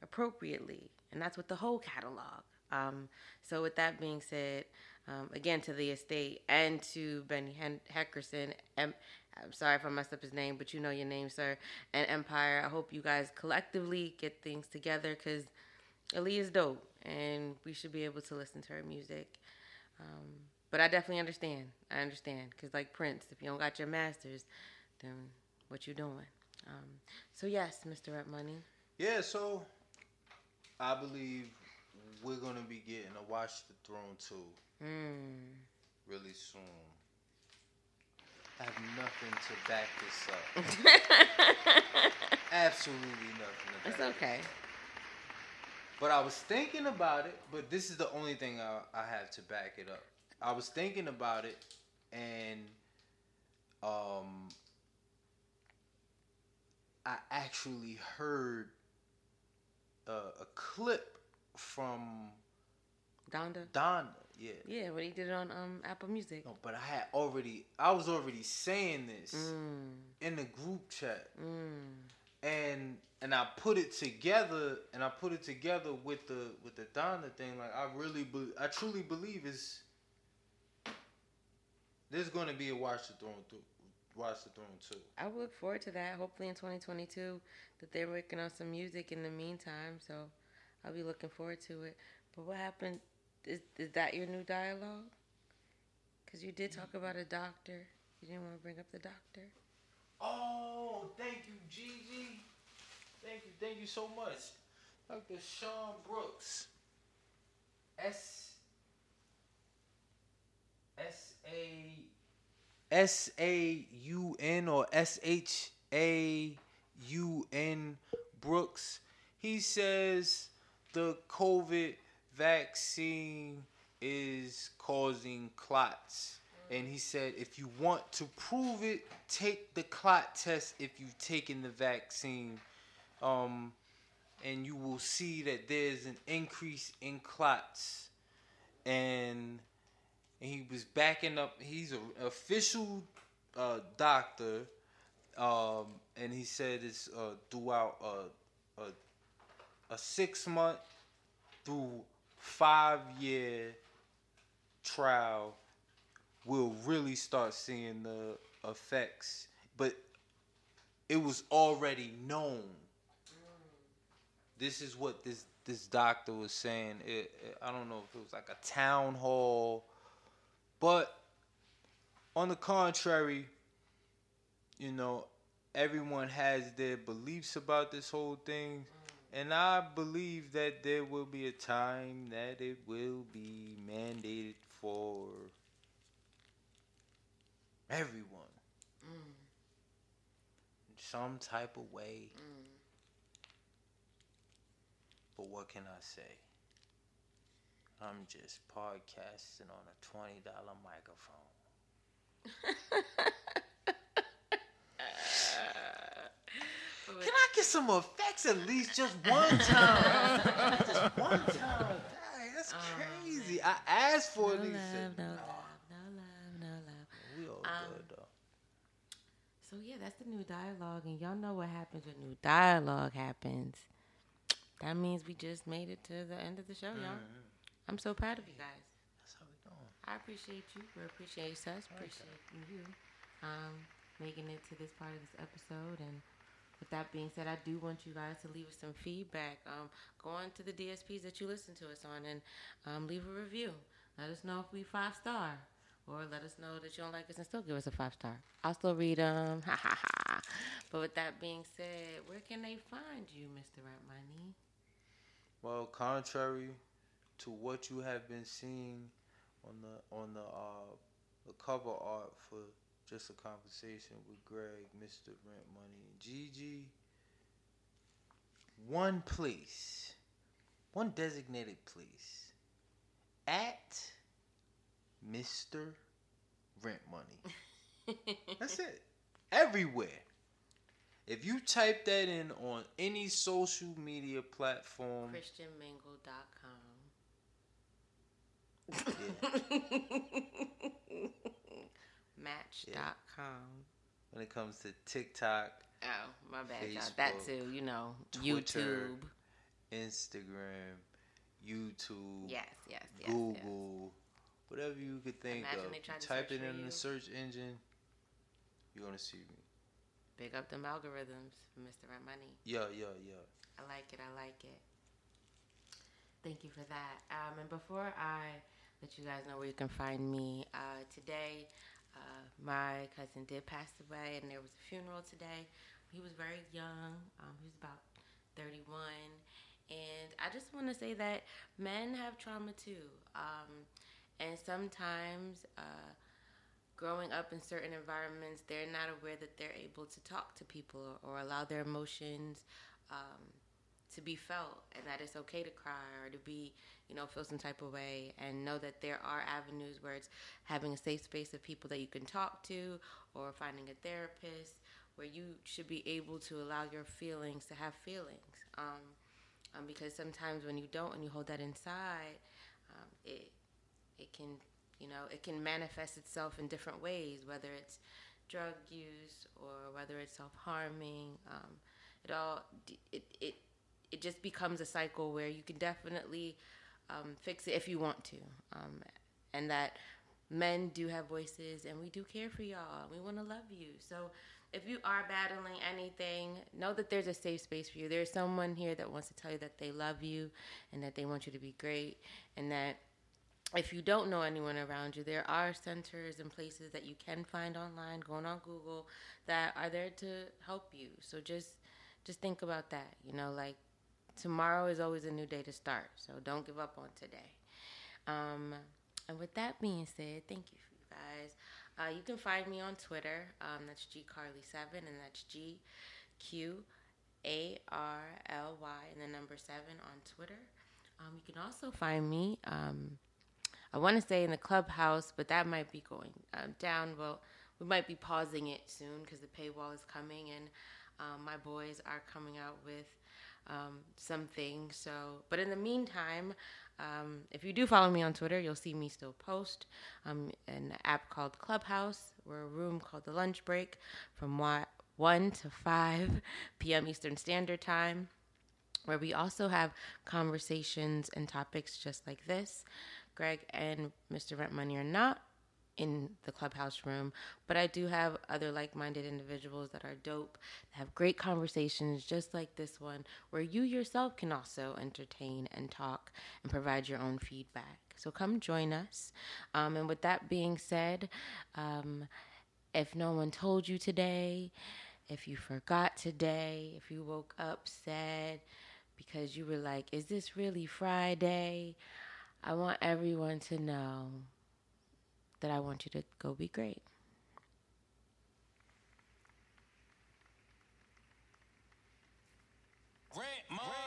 appropriately, and that's with the whole catalog. Um, so, with that being said, um, again to the estate and to Benny Heckerson, I'm sorry if I messed up his name, but you know your name, sir, and Empire. I hope you guys collectively get things together because Aaliyah's dope, and we should be able to listen to her music. Um, but I definitely understand. I understand because, like Prince, if you don't got your masters, then what you doing? Um, so yes, Mr. Rent Money. Yeah, so I believe we're gonna be getting a Watch the Throne 2 Mm. really soon. I have nothing to back this up. Absolutely nothing to back it's okay. But I was thinking about it, but this is the only thing I, I have to back it up. I was thinking about it, and um, I actually heard a, a clip from Donda. Donda. Yeah. Yeah, but he did it on um Apple Music. No, but I had already. I was already saying this Mm, in the group chat, mm. and and I put it together, and I put it together with the with the Donda thing. Like I really, be, I truly believe is there's going to be a Watch the Throne through. Watch the Throne too. I look forward to that. Hopefully in 2022 that they're working on some music in the meantime. So I'll be looking forward to it. But what happened? Is is that your new dialogue? Because you did talk about a doctor. You didn't want to bring up the doctor. Oh, thank you, Gigi. Thank you, thank you so much. Dr. Sean Brooks. S S A S A U N or S H A U N Brooks. He says the COVID vaccine is causing clots. And he said, if you want to prove it, take the clot test if you've taken the vaccine. Um, and you will see that there's an increase in clots. And, he was backing up, he's an official uh, doctor. Um, and he said it's uh, throughout a, a, a six month through five year trial we'll really start seeing the effects. But it was already known. This is what this this doctor was saying. It, it- I don't know if it was like a town hall, but on the contrary, you know, everyone has their beliefs about this whole thing. And I believe that there will be a time that it will be mandated for everyone Mm, in some type of way. mm. But what can I say? I'm just podcasting on a twenty dollar microphone. Can I get some effects at least just one time? just one time. Dang, that's Oh, crazy. I asked for no it. love, Nigga no love, no love, no love. We all Um, good though. So yeah, that's the new dialogue, and y'all know what happens when new dialogue happens. That means we just made it to the end of the show, y'all. Mhm. I'm so proud of you guys. That's how we doing. I appreciate you. We appreciate us. Appreciate you. Um, making it to this part of this episode. And with that being said, I do want you guys to leave us some feedback. Um, go on to the DSPs that you listen to us on and um, leave a review. Let us know if we five star. Or let us know that you don't like us and still give us a five star. I'll still read them. Ha ha ha. But with that being said, where can they find you, Mr. Rent Money? Well, contrary to what you have been seeing on the on the uh the cover art for just a conversation with Greg, Mr. Rent Money, and Gigi, one place, one designated place at Mr. Rent Money. That's it. Everywhere. If you type that in on any social media platform, ChristianMingle.com. Match.com. when it comes to TikTok, Oh, my bad, y'all. That too, you know. Twitter, YouTube. Instagram, YouTube, Yes, yes, yes. yes. Google, whatever you could think Imagine of. to Type it in you. the search engine, you're gonna see me. Big up them algorithms, Mr. Rent Money. Yeah, yeah, yeah. I like it. I like it. Thank you for that. Um, and before I let you guys know where you can find me, uh, today uh, my cousin did pass away, and there was a funeral today. He was very young. Um, he was about 31. And I just want to say that men have trauma too. Um, and sometimes uh, growing up in certain environments, they're not aware that they're able to talk to people or, or allow their emotions um, to be felt, and that it's okay to cry or to be, you know, feel some type of way, and know that there are avenues where it's having a safe space of people that you can talk to, or finding a therapist where you should be able to allow your feelings to have feelings. Um, um, because sometimes when you don't and you hold that inside, Um, it it can you know it can manifest itself in different ways, whether it's drug use or whether it's self harming. Um, it all it it it just becomes a cycle where you can definitely um, fix it if you want to, um, and that men do have voices and we do care for y'all. We want to love you. So if you are battling anything, know that there's a safe space for you. There's someone here that wants to tell you that they love you and that they want you to be great and that if you don't know anyone around you, there are centers and places that you can find online, going on Google, that are there to help you. So just just think about that. You know, like tomorrow is always a new day to start. So don't give up on today. Um, and with that being said, thank you, you guys. Uh, you can find me on Twitter. Um, that's GQarly7, and that's G Q A R L Y and the number seven on Twitter. Um, you can also find me. Um, I want to say in the clubhouse, but that might be going uh, down. Well, we might be pausing it soon because the paywall is coming, and um, my boys are coming out with um, some things. So, but in the meantime, um, if you do follow me on Twitter, you'll see me still post um, an app called Clubhouse. We're a room called the Lunch Break from 1 to 5 p.m. Eastern Standard Time, where we also have conversations and topics just like this. Greg and Mr. Rent Money are not in the clubhouse room, but I do have other like minded individuals that are dope, that have great conversations just like this one, where you yourself can also entertain and talk and provide your own feedback. So come join us. Um, and with that being said, um, if no one told you today, if you forgot today, if you woke up sad because you were like, is this really Friday? I want everyone to know that I want you to go be great. Grant, Mom.